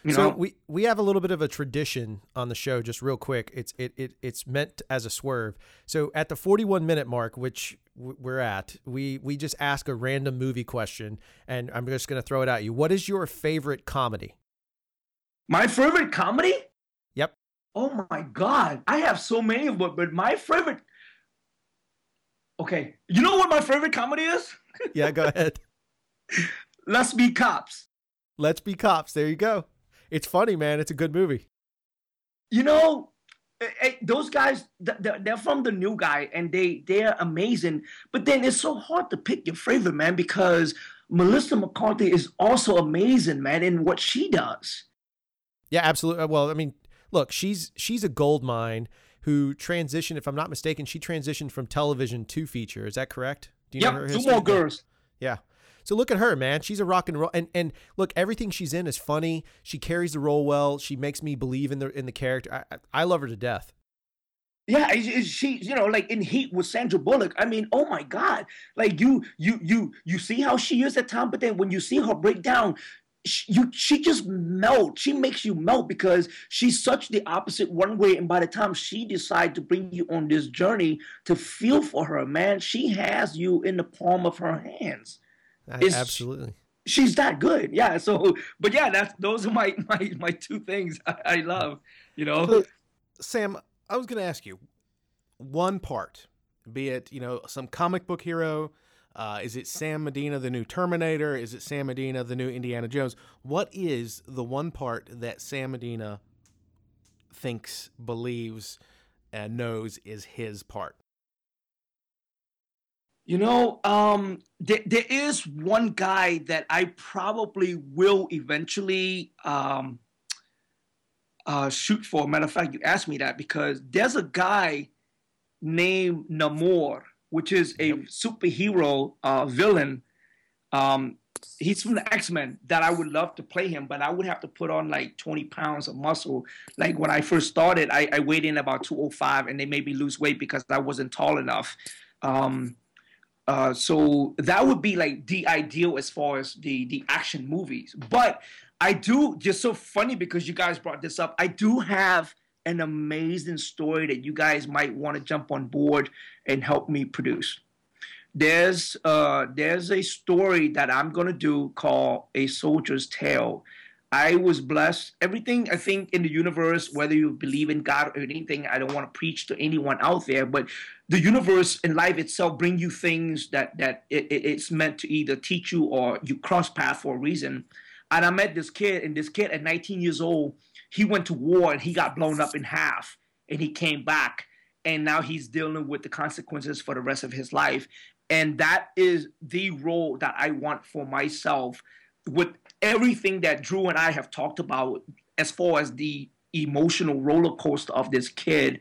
You so know? we we have a little bit of a tradition on the show. Just real quick, it's it, it it's meant as a swerve. So at the 41 minute mark, which we're at, we we just ask a random movie question, and I'm just gonna throw it at you. What is your favorite comedy? My favorite comedy? Yep. Oh my god, I have so many of them, but my favorite. Okay, you know what my favorite comedy is? yeah, go [laughs] ahead. Let's be cops. Let's be cops. There you go it's funny, man. It's a good movie. You know, eh, eh, those guys they're from the New Girl and they they're amazing. But then it's so hard to pick your favorite man because melissa mccarthy is also amazing man in what she does. Yeah absolutely well i mean look she's she's a gold mine who transitioned if i'm not mistaken she transitioned from television to feature. Is that correct? Do you yep, know her Gilmore Girls. Yeah so look at her, man. She's a rock and roll, and and look, everything she's in is funny. She carries the role well. She makes me believe in the in the character. I, I love her to death. Yeah, she, you know, like in Heat with Sandra Bullock. I mean, oh my God, like you, you, you, you see how she is at time, but then when you see her break down, she, you, she just melt. She makes you melt because she's such the opposite one way. And by the time she decides to bring you on this journey to feel for her, man, she has you in the palm of her hands. It's, absolutely. She's that good. Yeah. So, but yeah, that's those are my my my two things I, I love. You know, so, Sam. I was going to ask you one part, be it you know some comic book hero. Uh, is it Sam Medina, the new Terminator? Is it Sam Medina, the new Indiana Jones? What is the one part that Sam Medina thinks, believes, and knows is his part? You know, um, there, there is one guy that I probably will eventually um, uh, shoot for. Matter of fact, you asked me that because there's a guy named Namor, which is a superhero uh, villain. Um, he's from the X Men that I would love to play him, but I would have to put on like 20 pounds of muscle. Like when I first started, I, I weighed in about 205, and they made me lose weight because I wasn't tall enough. Um, uh, so that would be like the ideal as far as the the action movies. But I do just so funny because you guys brought this up. I do have an amazing story that you guys might want to jump on board and help me produce. There's uh there's a story that I'm gonna do called A Soldier's Tale. I was blessed. Everything I think in the universe, whether you believe in God or anything, I don't want to preach to anyone out there, but the universe and life itself bring you things that that it, it's meant to either teach you or you cross path for a reason. And I met this kid, and this kid at 19 years old, he went to war and he got blown up in half, and he came back, and now he's dealing with the consequences for the rest of his life. And that is the role that I want for myself with everything that Drew and I have talked about as far as the emotional roller coaster of this kid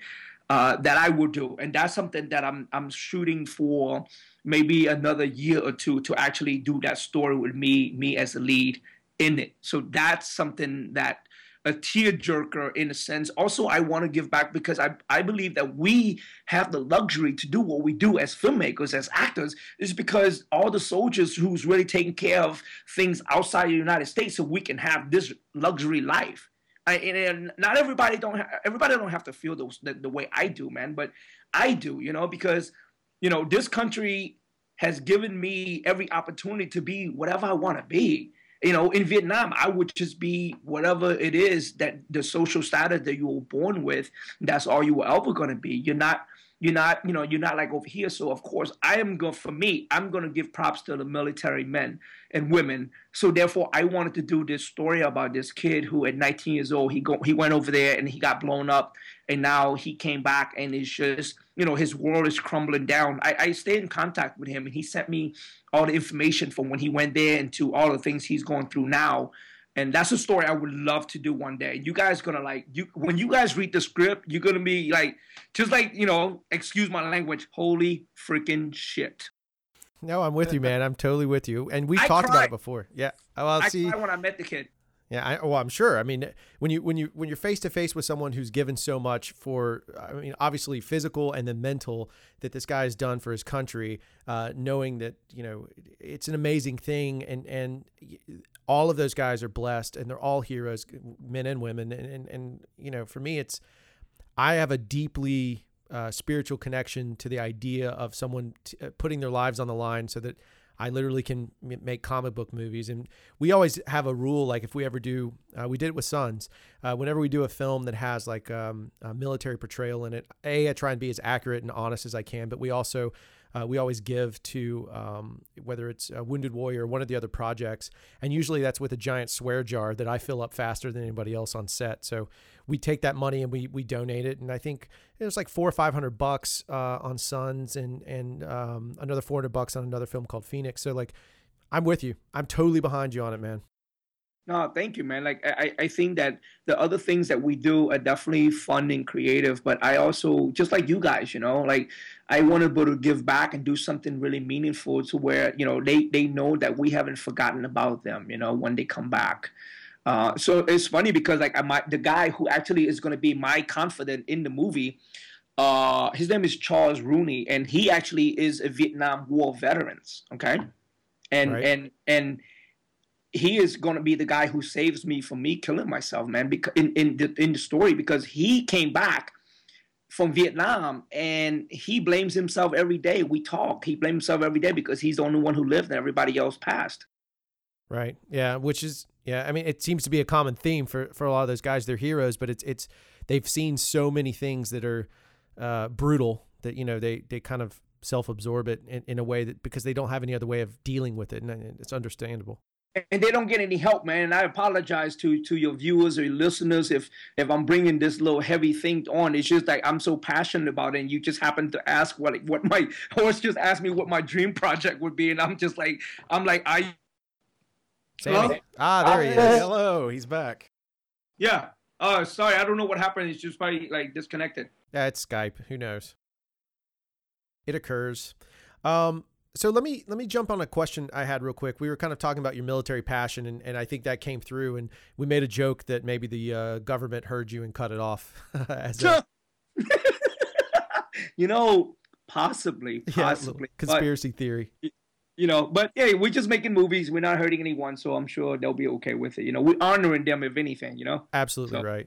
uh, that I will do, and that's something that I'm I'm shooting for maybe another year or two to actually do that story with me me as the lead in it. So that's something that a tearjerker in a sense. Also, I want to give back because I, I believe that we have the luxury to do what we do as filmmakers, as actors, is because all the soldiers who's really taking care of things outside the United States, so we can have this luxury life. I, and not everybody don't ha- everybody don't have to feel those the, the way I do, man, but I do, you know, because you know this country has given me every opportunity to be whatever I want to be you know, in Vietnam, I would just be whatever it is that the social status that you were born with. That's all you were ever going to be. You're not you're not, you know, you're not like over here. So of course, I am going for me. I'm going to give props to the military men and women. So therefore, I wanted to do this story about this kid who, at 19 years old, he go he went over there and he got blown up, and now he came back and it's just, you know, his world is crumbling down. I, I stayed in contact with him, and he sent me all the information from when he went there and to all the things he's going through now and that's a story I would love to do one day. You guys gonna like you when you guys read the script, you're gonna be like, just like you know, excuse my language, holy freaking shit. No, I'm with you, man. I'm totally with you, and we've I talked cried. about it before. Yeah, well, I see. when I met the kid. Yeah, I, well, I'm sure. I mean, when you when you when you're face to face with someone who's given so much for, I mean, obviously physical and then mental that this guy has done for his country, uh, knowing that you know it's an amazing thing, and and all of those guys are blessed, and they're all heroes, men and women, and and, and you know, for me, it's I have a deeply uh, spiritual connection to the idea of someone t- uh, putting their lives on the line so that I literally can make comic book movies. And we always have a rule, like if we ever do, uh, we did it with Sons. Uh, whenever we do a film that has like um, a military portrayal in it, a I try and be as accurate and honest as I can, but we also uh, we always give to um, whether it's a Wounded Warrior or one of the other projects. And usually that's with a giant swear jar that I fill up faster than anybody else on set. So we take that money and we, we donate it. And I think it was like four or 500 bucks uh, on Sons and, and um, another 400 bucks on another film called Phoenix. So like, I'm with you. I'm totally behind you on it, man. No, thank you, man. Like I, I think that the other things that we do are definitely fun and creative, but I also just like you guys, you know, like I want to be able to give back and do something really meaningful to where, you know, they, they know that we haven't forgotten about them, you know, when they come back. Uh, so it's funny because like I the guy who actually is going to be my confidant in the movie, uh, his name is Charles Rooney, and he actually is a Vietnam War veteran. Okay, and right. and and he is going to be the guy who saves me from me killing myself, man. Because in in the, in the story, because he came back from Vietnam and he blames himself every day. We talk. He blames himself every day because he's the only one who lived and everybody else passed. Right. Yeah. Which is yeah. I mean, it seems to be a common theme for for a lot of those guys. They're heroes, but it's it's they've seen so many things that are uh, brutal that you know they they kind of self absorb it in, in a way that because they don't have any other way of dealing with it, and it's understandable. And they don't get any help, man. And I apologize to to your viewers or your listeners if if I'm bringing this little heavy thing on. It's just like I'm so passionate about it, and you just happen to ask what what my [laughs] Horst just asked me what my dream project would be, and I'm just like I'm like I. Sammy. Ah, there he is. Hello, he's back. Yeah. Uh, sorry, I don't know what happened. It's just probably like disconnected. Yeah, it's Skype. Who knows? It occurs. Um, so let me let me jump on a question I had real quick. We were kind of talking about your military passion, and, and I think that came through. And we made a joke that maybe the uh, government heard you and cut it off. [laughs] as a, [laughs] you know, possibly, [laughs] possibly yeah, conspiracy but, theory. You know, but hey, we're just making movies. We're not hurting anyone, so I'm sure they'll be okay with it. You know, we're honoring them if anything. You know, absolutely so. right.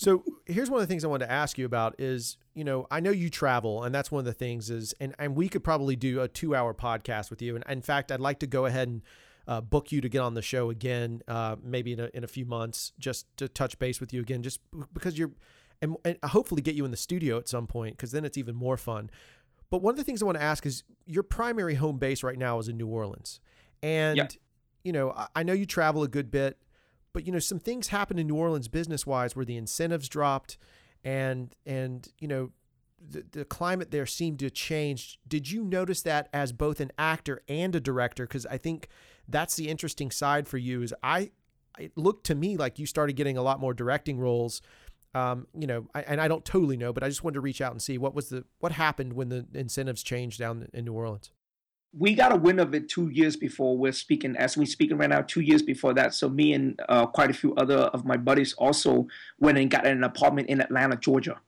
So here's one of the things I wanted to ask you about is, you know, I know you travel and that's one of the things is, and, and we could probably do a two hour podcast with you. And in fact, I'd like to go ahead and uh, book you to get on the show again, uh, maybe in a, in a few months, just to touch base with you again, just because you're, and, and hopefully get you in the studio at some point, because then it's even more fun. But one of the things I want to ask is your primary home base right now is in New Orleans. And, you know, I, I know you travel a good bit. But you know, some things happened in New Orleans business wise where the incentives dropped, and and you know, the, the climate there seemed to change. Did you notice that as both an actor and a director? Because I think that's the interesting side for you. Is I it looked to me like you started getting a lot more directing roles. Um, you know, I, and I don't totally know, but I just wanted to reach out and see what was the what happened when the incentives changed down in New Orleans we got a win of it two years before we're speaking as we're speaking right now two years before that. So me and uh, quite a few other of my buddies also went and got an apartment in atlanta georgia.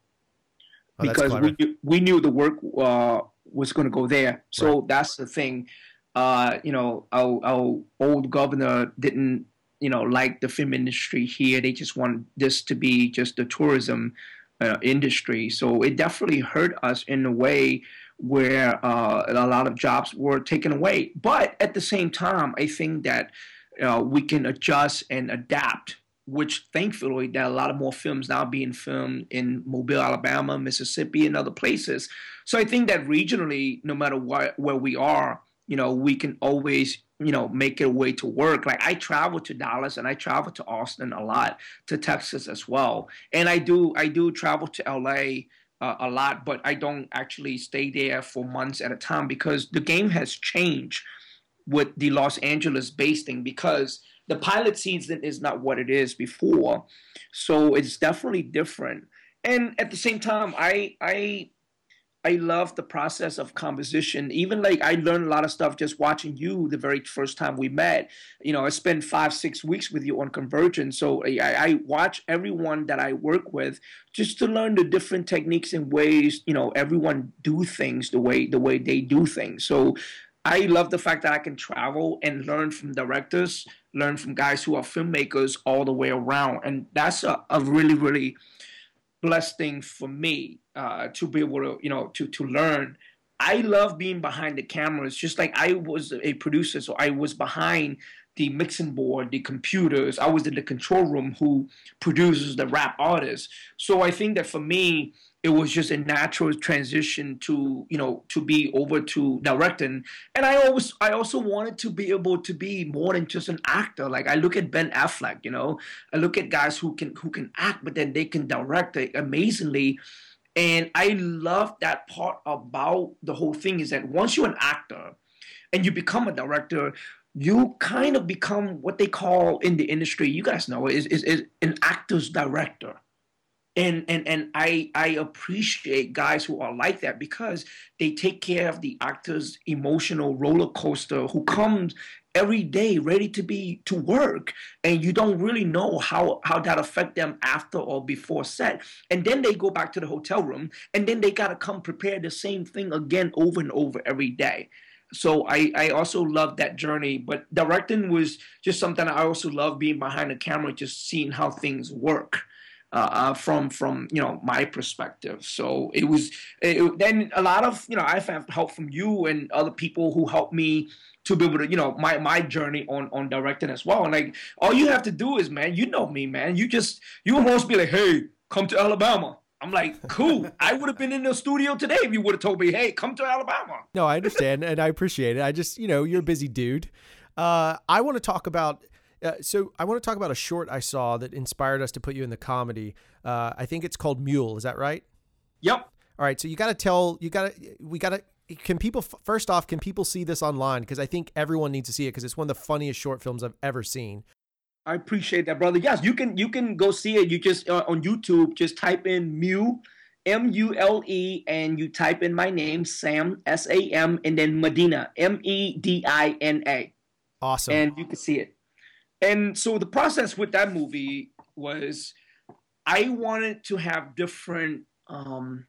Oh, because we, we knew the work uh, was going to go there. So right. that's the thing. Uh, you know our, our old governor didn't you know like the film industry here. They just want this to be just the tourism uh, industry. So it definitely hurt us in a way where uh, a lot of jobs were taken away. But at the same time, I think that uh, we can adjust and adapt. Which thankfully, are a lot of more films now being filmed in Mobile, Alabama, Mississippi, and other places. So I think that regionally, no matter what, where we are, you know, we can always you know make it a way to work like i travel to dallas and i travel to austin a lot to texas as well and i do i do travel to la uh, a lot, but I don't actually stay there for months at a time because the game has changed with the Los Angeles basting because the pilot season is not what it is before. So it's definitely different. And at the same time, I I I love the process of composition. Even like I learned a lot of stuff just watching you the very first time we met. You know, I spent five, six weeks with you on Convergence. So I, I watch everyone that I work with just to learn the different techniques and ways, you know, everyone do things the way the way they do things. So I love the fact that I can travel and learn from directors, learn from guys who are filmmakers all the way around. And that's a, a really, really blessed thing for me uh, to be able to you know to to learn. I love being behind the cameras, just like I was a producer, so I was behind the mixing board, the computers. I was in the control room who produces the rap artists. So I think that for me, it was just a natural transition to you know to be over to directing. And i always i also wanted to be able to be more than just an actor. Like i look at ben affleck you know? I look at guys who can who can act but then they can direct amazingly. And i love that part about the whole thing is that once you're an actor and you become a director you kind of become what they call in the industry you guys know is, is, is an actor's director and and and I I appreciate guys who are like that because they take care of the actor's emotional roller coaster who comes every day ready to be to work. And you don't really know how how that affect them after or before set. And then they go back to the hotel room and then they got to come prepare the same thing again over and over every day. So I, I also love that journey but directing was just something i also love being behind the camera just seeing how things work uh, uh, from from you know my perspective. So it was it, then a lot of you know I've had help from you and other people who helped me to be able to you know my my journey on on directing as well. And like all you have to do is man, you know me, man. You just you almost be like, hey, come to Alabama. I'm like, cool. I would have been in the studio today if you would have told me, hey, come to Alabama. No, I understand and I appreciate it. I just, you know, you're a busy dude. Uh, I want to talk about. Uh, so I want to talk about a short I saw that inspired us to put you in the comedy. Uh, I think it's called Mule. Is that right? Yep. All right. So you got to tell. You got to. We got to. Can people first off? Can people see this online? Because I think everyone needs to see it because it's one of the funniest short films I've ever seen. I appreciate that, brother. Yes, you can. You can go see it. You just uh, on YouTube. Just type in Mule M U L E, and you type in my name, Sam, S A M, and then Medina, M E D I N A. Awesome. And you can see it. And so the process with that movie was I wanted to have different um,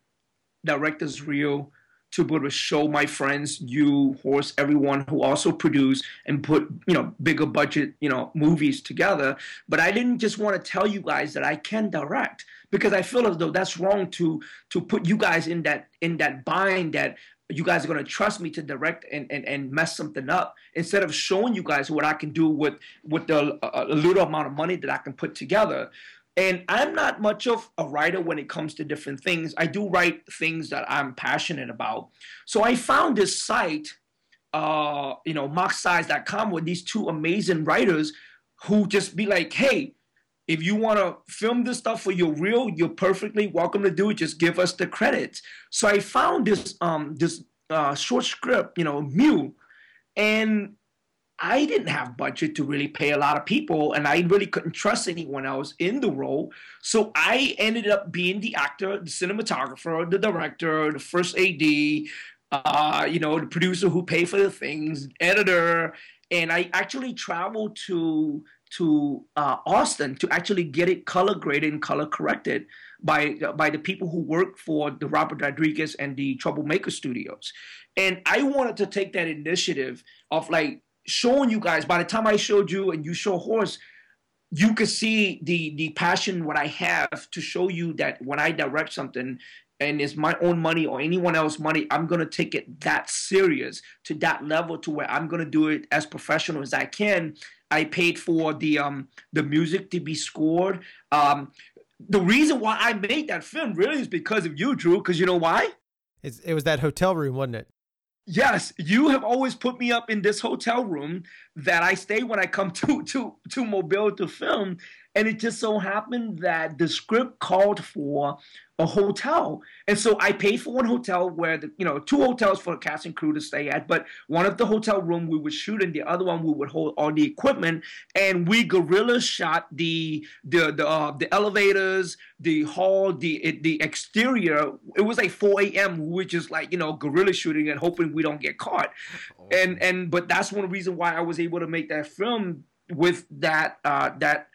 directors reel to be able to show my friends, you, Horst, everyone who also produce and put, you know, bigger budget, you know, movies together. But I didn't just want to tell you guys that I can direct because I feel as though that's wrong to to put you guys in that in that bind that you guys are going to trust me to direct and, and, and mess something up instead of showing you guys what I can do with with the a little amount of money that I can put together. And I'm not much of a writer when it comes to different things. I do write things that I'm passionate about. So I found this site, uh, you know, mockscience.com with these two amazing writers who just be like, hey, if you want to film this stuff for your reel, you're perfectly welcome to do it. Just give us the credits. So I found this um this uh, short script, you know, Mule, and I didn't have budget to really pay a lot of people, and I really couldn't trust anyone else in the role. So I ended up being the actor, the cinematographer, the director, the first AD, uh, you know, the producer who paid for the things, editor, and I actually traveled to to uh, Austin to actually get it color graded and color corrected by by the people who work for the Robert Rodriguez and the Troublemaker Studios. And I wanted to take that initiative of like showing you guys. By the time I showed you and you show Horst, you could see the the passion what I have to show you that when I direct something and it's my own money or anyone else's money, I'm gonna take it that serious to that level to where I'm gonna do it as professional as I can. I paid for the um the music to be scored. Um, the reason why I made that film really is because of you, Drew. Because you know why? It's, it was that hotel room, wasn't it? Yes, you have always put me up in this hotel room that I stay when I come [laughs] to to to Mobile to film, and it just so happened that the script called for a hotel. And so I paid for one hotel where the you know two hotels for the cast and crew to stay at, but one of the hotel room we would shoot in, the other one we would hold all the equipment, and we guerrilla shot the the the uh, the elevators, the hall, the the exterior. It was like 4 a.m. We were just like you know guerrilla shooting and hoping we don't get caught. Oh. And and but that's one reason why I was able to make that film with that uh, that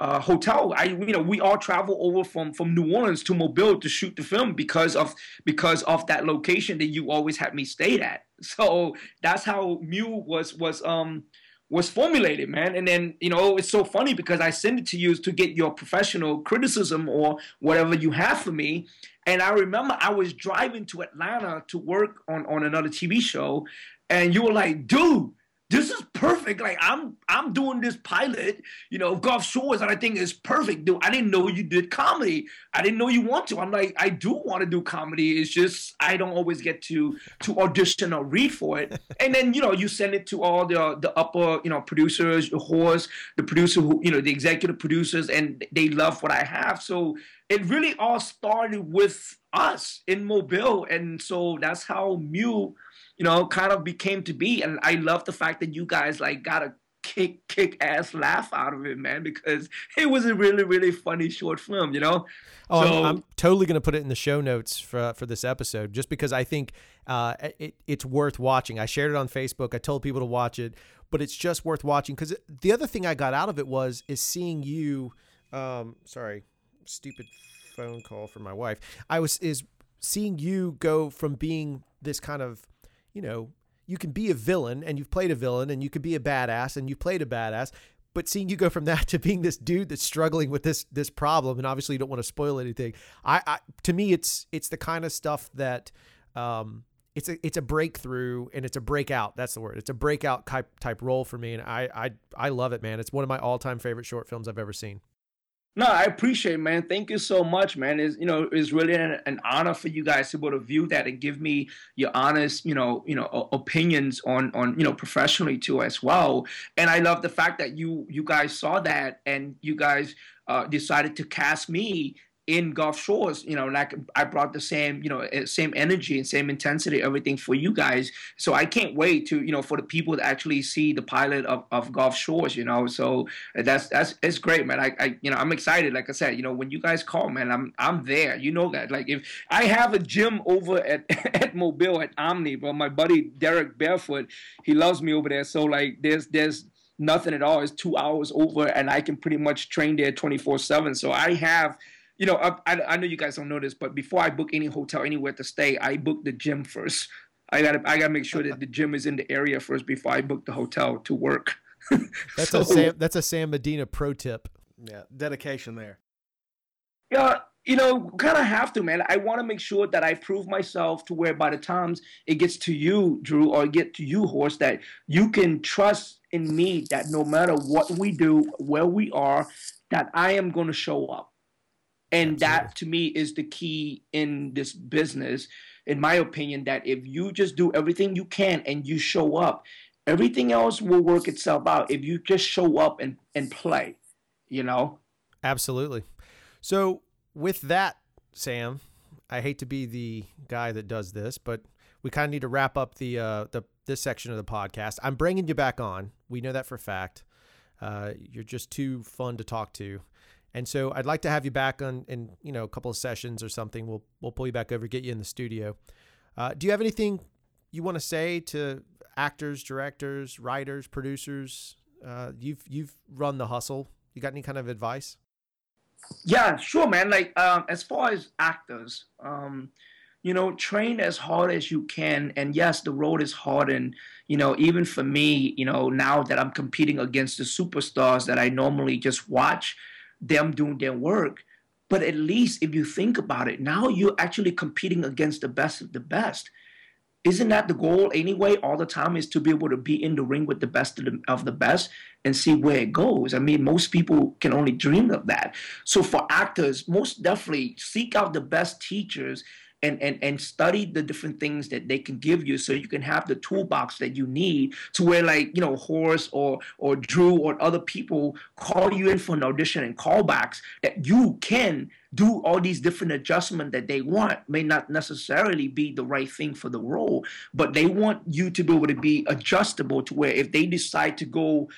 uh, hotel. I you know we all travel over from from New Orleans to Mobile to shoot the film because of because of that location that you always had me stay at. [laughs] So that's how Mule was was um was formulated, man. And then you know it's so funny because I send it to you to get your professional criticism or whatever you have for me. And I remember I was driving to Atlanta to work on on another TV show, and you were like, dude this is perfect. Like I'm I'm doing this pilot, you know, Gulf Shores, and I think it's perfect. Dude, I didn't know you did comedy. I didn't know you want to. I'm like, I do want to do comedy. It's just I don't always get to to audition or read for it. [laughs] and then, you know, you send it to all the the upper, you know, producers, the Horst, the producer who, you know, the executive producers, and they love what I have. So it really all started with us in Mobile. And so that's how Mule you know, kind of became to be. And I love the fact that you guys like got a kick kick ass laugh out of it, man, because [laughs] it was a really really funny short film, you know. Oh, so, I'm, I'm, totally gonna put it in the show notes for for this episode, just because I think uh, it, it's worth watching. I shared it on Facebook. I told people to watch it, but it's just worth watching because the other thing I got out of it was is seeing you. Um, sorry, stupid phone call from my wife. I was is seeing you go from being this kind of you know, you can be a villain and you've played a villain and you can be a badass and you played a badass but seeing you go from [laughs] that to being this dude that's struggling with this this problem and obviously you don't want to spoil anything I, I to me it's it's the kind of stuff that um it's a it's a breakthrough and it's a breakout that's the word it's a breakout type type role for me and I I I love it man. It's one of my all-time favorite short films I've ever seen No, I appreciate it, man. Thank you so much, man. It's you know, it's really an, an, honor for you guys to be able to view that and give me your honest, you know, you know, opinions on on you know professionally too as well. And I love the fact that you you guys saw that and you guys uh, decided to cast me in Gulf Shores, you know, like I brought the same, you know, eh, same energy and same intensity, everything for you guys. So I can't wait to, you know, for the people to actually see the pilot of, of Gulf Shores, you know. So that's that's it's great, man. I, I you know I'm excited. Like I said, you know, when you guys call, man, I'm I'm there. You know that. Like if I have a gym over at [laughs] at Mobile at Omni, but my buddy Derek Barefoot, he loves me over there. So like there's there's nothing at all. It's two hours over, and I can pretty much train there 24 seven. So I have you know, I, I know you guys don't know this, but before I book any hotel anywhere to stay, I book the gym first. I gotta I gotta make sure that the gym is in the area first before I book the hotel to work. [laughs] that's so, a Sam that's a Sam Medina pro tip. Yeah, dedication there. Yeah, you know, kind of have to, man. I want to make sure that I prove myself to where by the times it gets to you, Drew, or get to you, Horst, that you can trust in me that no matter what we do, where we are, that I am going to show up. And Absolutely. that to me is the key in this business, in my opinion, that if you just do everything you can and you show up, everything else will work itself out if you just show up and, and play, you know? Absolutely. So, with that, Sam, I hate to be the guy that does this, but we kind of need to wrap up the uh, the this section of the podcast. I'm bringing you back on. We know that for a fact. Uh, you're just too fun to talk to. And so I'd like to have you back on in you know a couple of sessions or something. We'll we'll pull you back over, get you in the studio. Uh, do you have anything you want to say to actors, directors, writers, producers? Uh, you've you've run the hustle. You got any kind of advice? Yeah, sure, man. Like um, as far as actors, um, you know, train as hard as you can. And yes, the road is hard. And, you know, even for me, you know, now that I'm competing against the superstars that I normally just watch, them doing their work. But at least if you think about it, now you're actually competing against the best of the best. Isn't that the goal anyway? All the time is to be able to be in the ring with the best of the, of the best and see where it goes. I mean, most people can only dream of that. So for actors, most definitely seek out the best teachers and, and, and study the different things that they can give you so you can have the toolbox that you need to where like you know Horst or or Drew or other people call you in for an audition and callbacks that you can do all these different adjustments that they want. May not necessarily be the right thing for the role but they want you to be able to be adjustable to where if they decide to go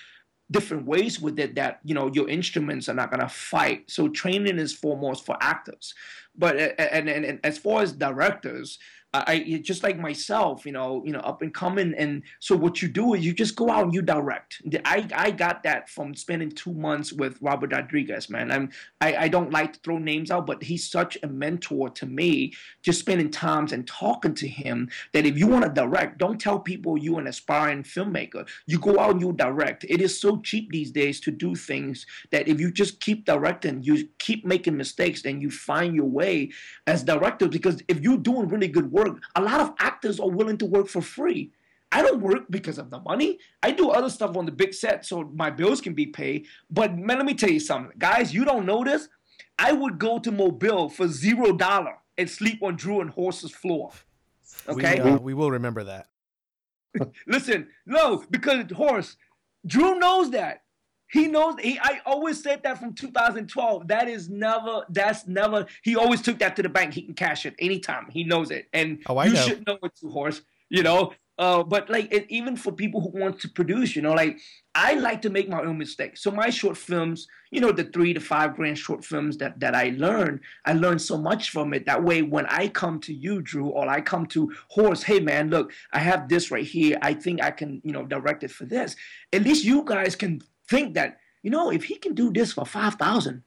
different ways with it that you know your instruments are not going to fight. So training is foremost for actors. But and, and, and as far as directors I just like myself, you know, you know, up and coming. And so what you do is you just go out and you direct. I, I got that from spending two months with Robert Rodriguez, man. I'm I, I don't like to throw names out, but he's such a mentor to me. Just spending times and talking to him that if you want to direct, don't tell people you're an aspiring filmmaker. You go out and you direct. It is so cheap these days to do things that if you just keep directing, you keep making mistakes, then you find your way as director. Because if you're doing really good work work. A lot of actors are willing to work for free. I don't work because of the money. I do other stuff on the big set so my bills can be paid. But man, let me tell you something. Guys, you don't know this. I would go to Mobile for zero dollar and sleep on Drew and Horst's floor. Okay? We, uh, we will remember that. [laughs] Listen, no, because Horst, Drew knows that. He knows. He, I always said that from 2012. That is never. That's never. He always took that to the bank. He can cash it anytime. He knows it, and oh, you know. should know it too, Horst. You know. Uh, but like, it, even for people who want to produce, you know, like I like to make my own mistakes. So my short films, you know, the three to five grand short films that that I learned, I learned so much from it. That way, when I come to you, Drew, or I come to Horst, hey man, look, I have this right here. I think I can, you know, direct it for this. At least you guys can think that, you know, if he can do this for 5,000,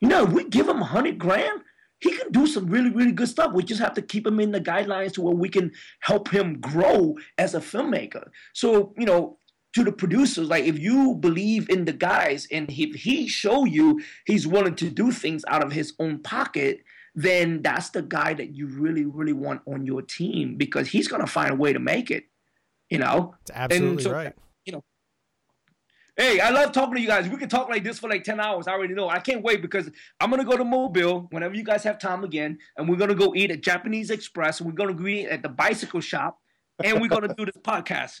you know, if we give him a 100 grand, he can do some really, really good stuff. We just have to keep him in the guidelines to where we can help him grow as a filmmaker. So, you know, to the producers, like if you believe in the guys and if he show you he's willing to do things out of his own pocket, then that's the guy that you really, really want on your team because he's gonna find a way to make it. You know, it's absolutely so, right Hey, I love talking to you guys. We can talk like this for like 10 hours. I already know. I can't wait because I'm going to go to Mobile whenever you guys have time again. And we're going to go eat at Japanese Express. And we're going to go eat at the bicycle shop. And we're going to do this [laughs] podcast.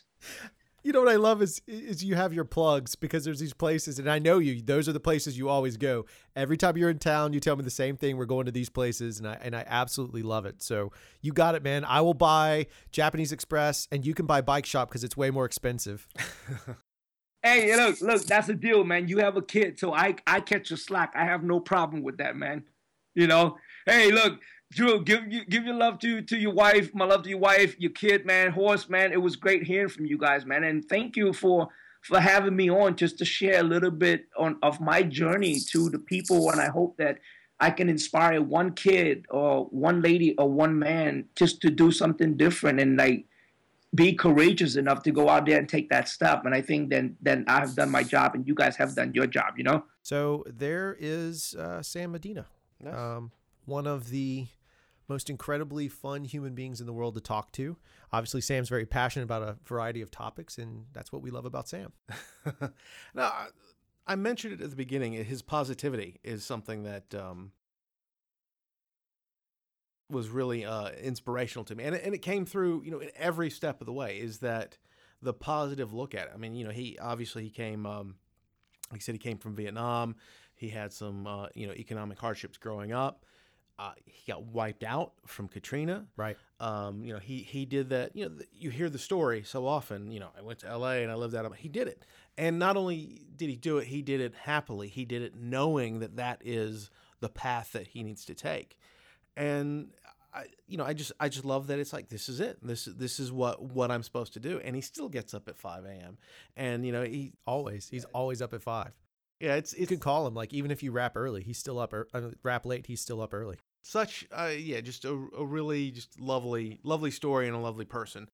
You know what I love is is you have your plugs because there's these places, and I know you. Those are the places you always go. Every time you're in town, you tell me the same thing. We're going to these places, and I and I absolutely love it. So you got it, man. I will buy Japanese Express, and you can buy Bike Shop because it's way more expensive. [laughs] hey, look, look, that's a deal, man. You have a kid, so I I catch your slack. I have no problem with that, man. You know. Hey, look, Drew, give you give your love to to your wife, my love to your wife, your kid, man, Horst, man. It was great hearing from you guys, man, and thank you for for having me on just to share a little bit on of my journey to the people, and I hope that I can inspire one kid or one lady or one man just to do something different and like be courageous enough to go out there and take that step. And I think then then I've done my job and you guys have done your job, you know. So there is uh, Sam Medina, nice. um, one of the most incredibly fun human beings in the world to talk to. Obviously, Sam's very passionate about a variety of topics, and that's what we love about Sam. [laughs] now, I mentioned it at the beginning. His positivity is something that um, was really uh, inspirational to me, and it, and it came through, you know, in every step of the way. Is that the positive look at it? I mean, you know, he obviously he came. Um, he said he came from Vietnam. He had some, uh, you know, economic hardships growing up. Uh, he got wiped out from Katrina. Right. Um, you know, he he did that. You know, you hear the story so often. You know, I went to L.A. and I lived out of. He did it, and not only did he do it, he did it happily. He did it knowing that that is the path that he needs to take, and I, you know, I just I just love that it's like this is it. This this is what what I'm supposed to do, and he still gets up at 5 a.m. And you know, he always he's always up at five. Yeah, it's, it's you can call him like even if you wrap early, he's still up. Er, uh, wrap late, he's still up early. Such, uh, yeah, just a, a really just lovely, lovely story and a lovely person.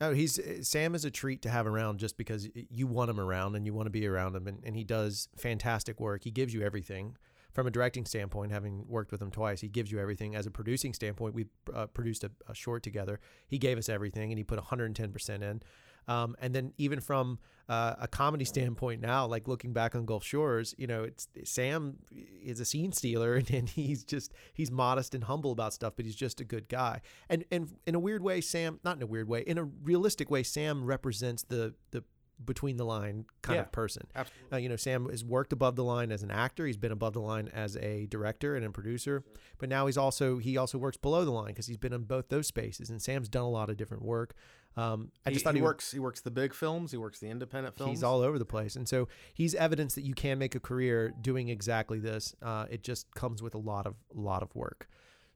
Oh, he's uh, Sam is a treat to have around just because you want him around and you want to be around him, and, and he does fantastic work. He gives you everything from a directing standpoint, having worked with him twice, he gives you everything. As a producing standpoint, we uh, produced a, a, short together. He gave us everything, and he put 110% in. Um, and then even from uh, a comedy standpoint now, like looking back on Gulf Shores, you know, it's Sam is a scene stealer [laughs] and, and he's just he's modest and humble about stuff, but he's just a good guy. And and in a weird way, Sam, not in a weird way, in a realistic way, Sam represents the the between the line kind yeah, of person. Absolutely. Uh, you know, Sam has worked above the line as an actor. He's been above the line as a director and a producer, but now he's also he also works below the line because he's been in both those spaces. And Sam's done a lot of different work. Um, I just he, thought he, he works. He works the big films. He works the independent films. He's all over the place, and so he's evidence that you can make a career doing exactly this. Uh, it just comes with a lot of lot of work.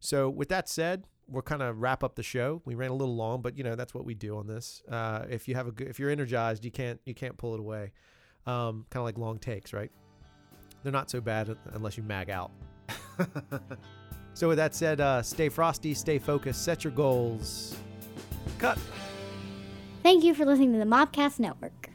So with that said, we'll kind of wrap up the show. We ran a little long, but you know that's what we do on this. Uh, if you have a good, if you're energized, you can't you can't pull it away. Um, kind of like long takes, right? They're not so bad unless you mag out. [laughs] so with that said, uh, stay frosty, stay focused, set your goals. Cut. Thank you for listening to the Mopcast Network.